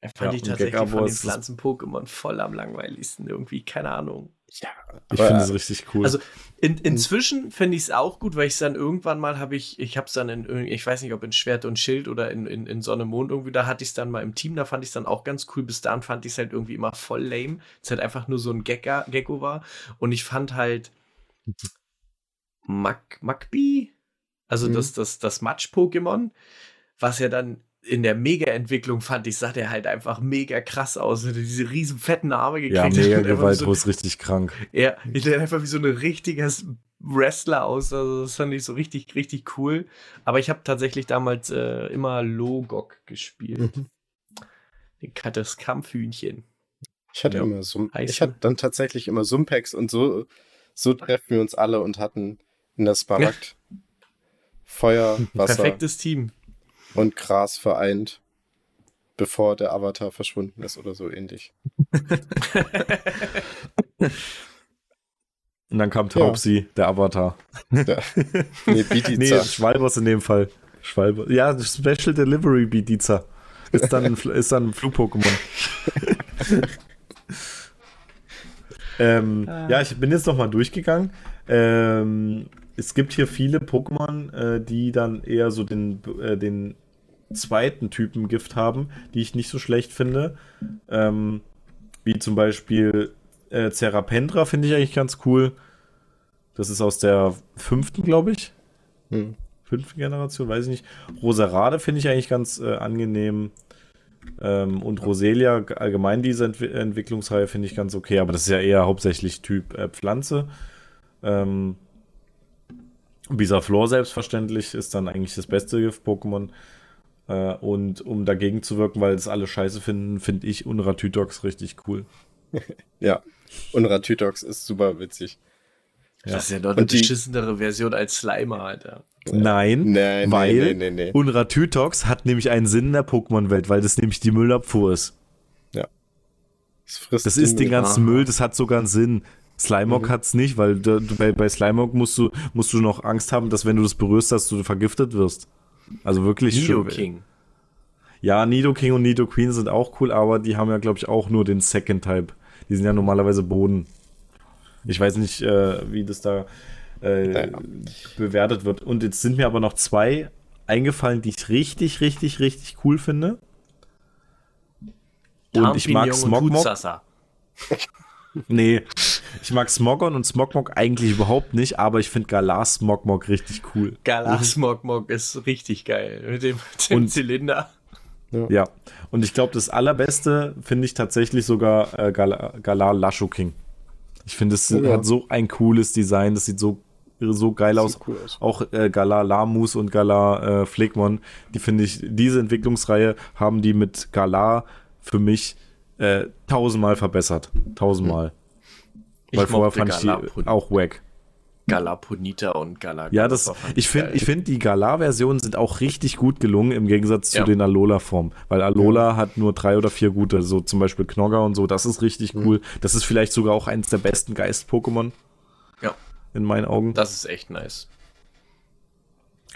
Er fand ja, ich tatsächlich von den Pflanzen-Pokémon voll am langweiligsten irgendwie, keine Ahnung. Ja, ich finde es richtig cool. Also in, inzwischen finde ich es auch gut, weil ich es dann irgendwann mal habe ich, ich habe es dann in, ich weiß nicht, ob in Schwert und Schild oder in, in, in Sonne Mond irgendwie, da hatte ich es dann mal im Team, da fand ich es dann auch ganz cool. Bis dahin fand ich es halt irgendwie immer voll lame. Es halt einfach nur so ein Gecko, Gecko war. Und ich fand halt Mac, also mhm. das, das, das Matsch-Pokémon, was ja dann in der Mega-Entwicklung fand ich, sah der halt einfach mega krass aus. Er diese riesen fetten Arme gekriegt Ja, mega gewaltlos, so, richtig krank. Ja, ich sah einfach wie so ein richtiger Wrestler aus. Also das fand ich so richtig, richtig cool. Aber ich habe tatsächlich damals äh, immer Logok gespielt. Mhm. Das Kampfhühnchen. Ich hatte ja. immer Sum Ich hatte dann tatsächlich immer Sumpex und so, so treffen wir uns alle und hatten in der Smaragd ja. Feuer, Wasser. Perfektes Team und Gras vereint, bevor der Avatar verschwunden ist oder so ähnlich. und dann kam Taubsi, ja. der Avatar. Ja. Nee, nee, Schwalbers in dem Fall. Schwalber. Ja, Special Delivery Bidiza. Ist dann, ist dann ein Flug-Pokémon. ähm, ah. Ja, ich bin jetzt noch mal durchgegangen. Ähm, es gibt hier viele Pokémon, äh, die dann eher so den, äh, den zweiten Typen Gift haben, die ich nicht so schlecht finde. Ähm, wie zum Beispiel äh, Cerapendra finde ich eigentlich ganz cool. Das ist aus der fünften, glaube ich. Hm. Fünften Generation, weiß ich nicht. Roserade finde ich eigentlich ganz äh, angenehm. Ähm, und Roselia, allgemein diese Ent Entwicklungsreihe finde ich ganz okay, aber das ist ja eher hauptsächlich Typ äh, Pflanze. Ähm, Bisaflor selbstverständlich ist dann eigentlich das beste Gift-Pokémon. Äh, und um dagegen zu wirken, weil es alle scheiße finden, finde ich Unratütox richtig cool. ja, Unratütox ist super witzig. Ja. Das ist ja noch eine beschissenere Version als Slimer, Alter. Nein, nee, weil nee, nee, nee, Unratütox hat nämlich einen Sinn in der Pokémon-Welt, weil das nämlich die Müllabfuhr ist. Ja. Das, das ist den ganzen Müll, das hat sogar einen Sinn. Slimog mhm. es nicht, weil du, bei, bei Slimog musst du, musst du noch Angst haben, dass wenn du das berührst, dass du vergiftet wirst. Also wirklich Nido King. Ja, Nido King und Nido Queen sind auch cool, aber die haben ja, glaube ich, auch nur den Second Type. Die sind ja normalerweise Boden. Ich weiß nicht, äh, wie das da äh, ja. bewertet wird. Und jetzt sind mir aber noch zwei eingefallen, die ich richtig, richtig, richtig cool finde. Und ich mag Smogmog. nee, ich mag Smogon und Smogmog eigentlich überhaupt nicht, aber ich finde Galar Smogmog richtig cool. Galar Smogmog ist richtig geil mit dem, mit dem und, Zylinder. Ja. ja. und ich glaube, das allerbeste finde ich tatsächlich sogar äh, Galar, Galar Lasho King. Ich finde, es oh, ja. hat so ein cooles Design, das sieht so so geil aus. Cool aus. Auch äh, Galar Lamus und Galar äh, Flegmon, die finde ich, diese Entwicklungsreihe haben die mit Galar für mich äh, tausendmal verbessert. Tausendmal. Ich Weil vorher fand Galar ich die auch wack. Galaponita und Galar. Ja, das, ich finde, ich finde, die Galar-Versionen sind auch richtig gut gelungen im Gegensatz ja. zu den Alola-Formen. Weil Alola ja. hat nur drei oder vier gute, so zum Beispiel Knogger und so, das ist richtig mhm. cool. Das ist vielleicht sogar auch eins der besten Geist-Pokémon. Ja. In meinen Augen. Das ist echt nice.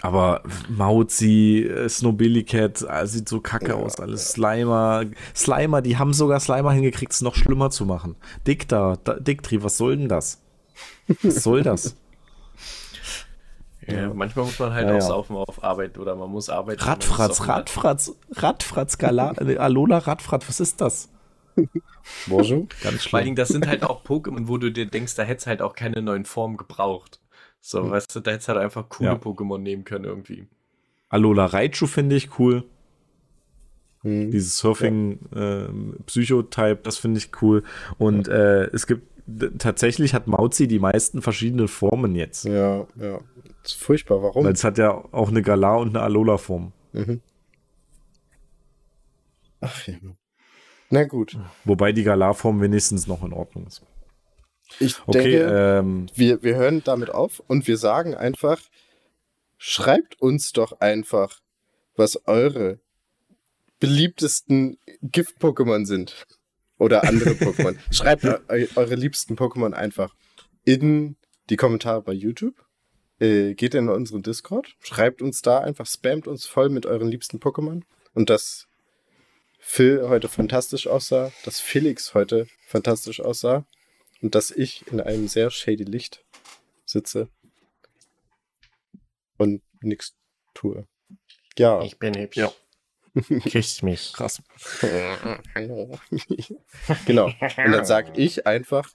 Aber Mauzi, äh, Snowbilly-Cat, äh, sieht so kacke ja, aus. Alles Slimer. Slimer, die haben sogar Slimer hingekriegt, es noch schlimmer zu machen. Dick da, Dicktri, was soll denn das? Was soll das? Ja, manchmal muss man halt ja, auch saufen auf Arbeit oder man muss arbeiten. Radfratz, Radfratz, Radfratz, Gala, äh, Alola Radfratz, was ist das? Bonjour. Ganz schlimm. Vor allem, das sind halt auch Pokémon, wo du dir denkst, da hätte es halt auch keine neuen Formen gebraucht. So, hm. weißt du, da hätte es halt einfach coole ja. Pokémon nehmen können irgendwie. Alola Raichu finde ich cool. Hm. Dieses Surfing ja. äh, Psychotype, das finde ich cool. Und ja. äh, es gibt tatsächlich hat Mauzi die meisten verschiedene Formen jetzt. Ja, ja. Das ist furchtbar. Warum? Weil es hat ja auch eine Galar und eine Alola-Form. Mhm. Ach ja. Na gut. Wobei die Galar-Form wenigstens noch in Ordnung ist. Ich okay, denke, ähm, wir, wir hören damit auf und wir sagen einfach, schreibt uns doch einfach, was eure beliebtesten Gift-Pokémon sind. Oder andere Pokémon. Schreibt eure liebsten Pokémon einfach in die Kommentare bei YouTube. Äh, geht in unseren Discord. Schreibt uns da einfach, spammt uns voll mit euren liebsten Pokémon. Und dass Phil heute fantastisch aussah, dass Felix heute fantastisch aussah und dass ich in einem sehr shady Licht sitze und nichts tue. Ja. Ich bin hübsch. Ja. Küsst mich. Krass. Hallo. genau. Und dann sag ich einfach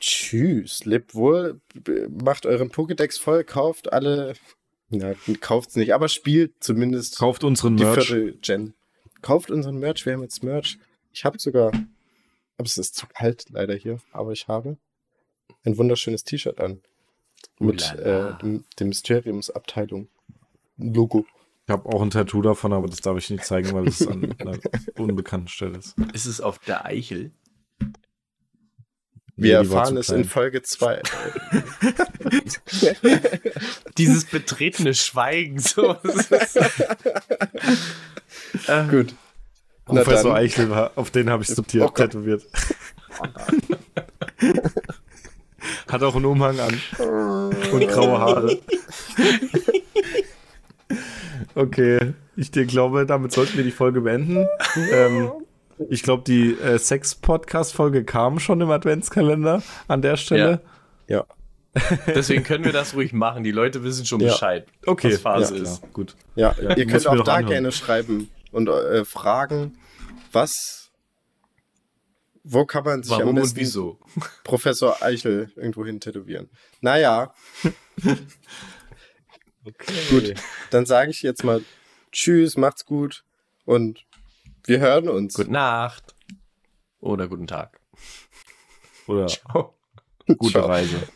Tschüss. Lebt wohl. Macht euren Pokédex voll. Kauft alle. Na, kauft's nicht, aber spielt zumindest. Kauft unseren die Merch. Gen. Kauft unseren Merch. Wir haben jetzt Merch. Ich habe sogar. Aber es ist zu kalt leider hier. Aber ich habe ein wunderschönes T-Shirt an. Mit äh, dem, dem Mysteriumsabteilung. Logo. Ich habe auch ein Tattoo davon, aber das darf ich nicht zeigen, weil es an einer unbekannten Stelle ist. Ist es auf der Eichel? Wir nee, erfahren es in Folge 2. Dieses betretene Schweigen. So. äh, Gut. Professor Eichel, auf den habe ich subtiert, oh tätowiert. Hat auch einen Umhang an. Und graue Haare. Okay, ich dir glaube, damit sollten wir die Folge beenden. ähm, ich glaube, die äh, Sex-Podcast-Folge kam schon im Adventskalender an der Stelle. Ja. ja. Deswegen können wir das ruhig machen. Die Leute wissen schon Ja. Bescheid, Okay, was Phase ja, ist. gut. Ja, Ja, ihr könnt auch da anhören. gerne schreiben und äh, fragen, was, wo kann man sich Warum am und besten wieso? Professor Eichel irgendwo hin tätowieren? Naja, Okay. Gut. dann sage ich jetzt mal Tschüss, macht's gut und wir hören uns. Gute Nacht. Oder guten Tag. Oder Ciao. gute Ciao. Reise.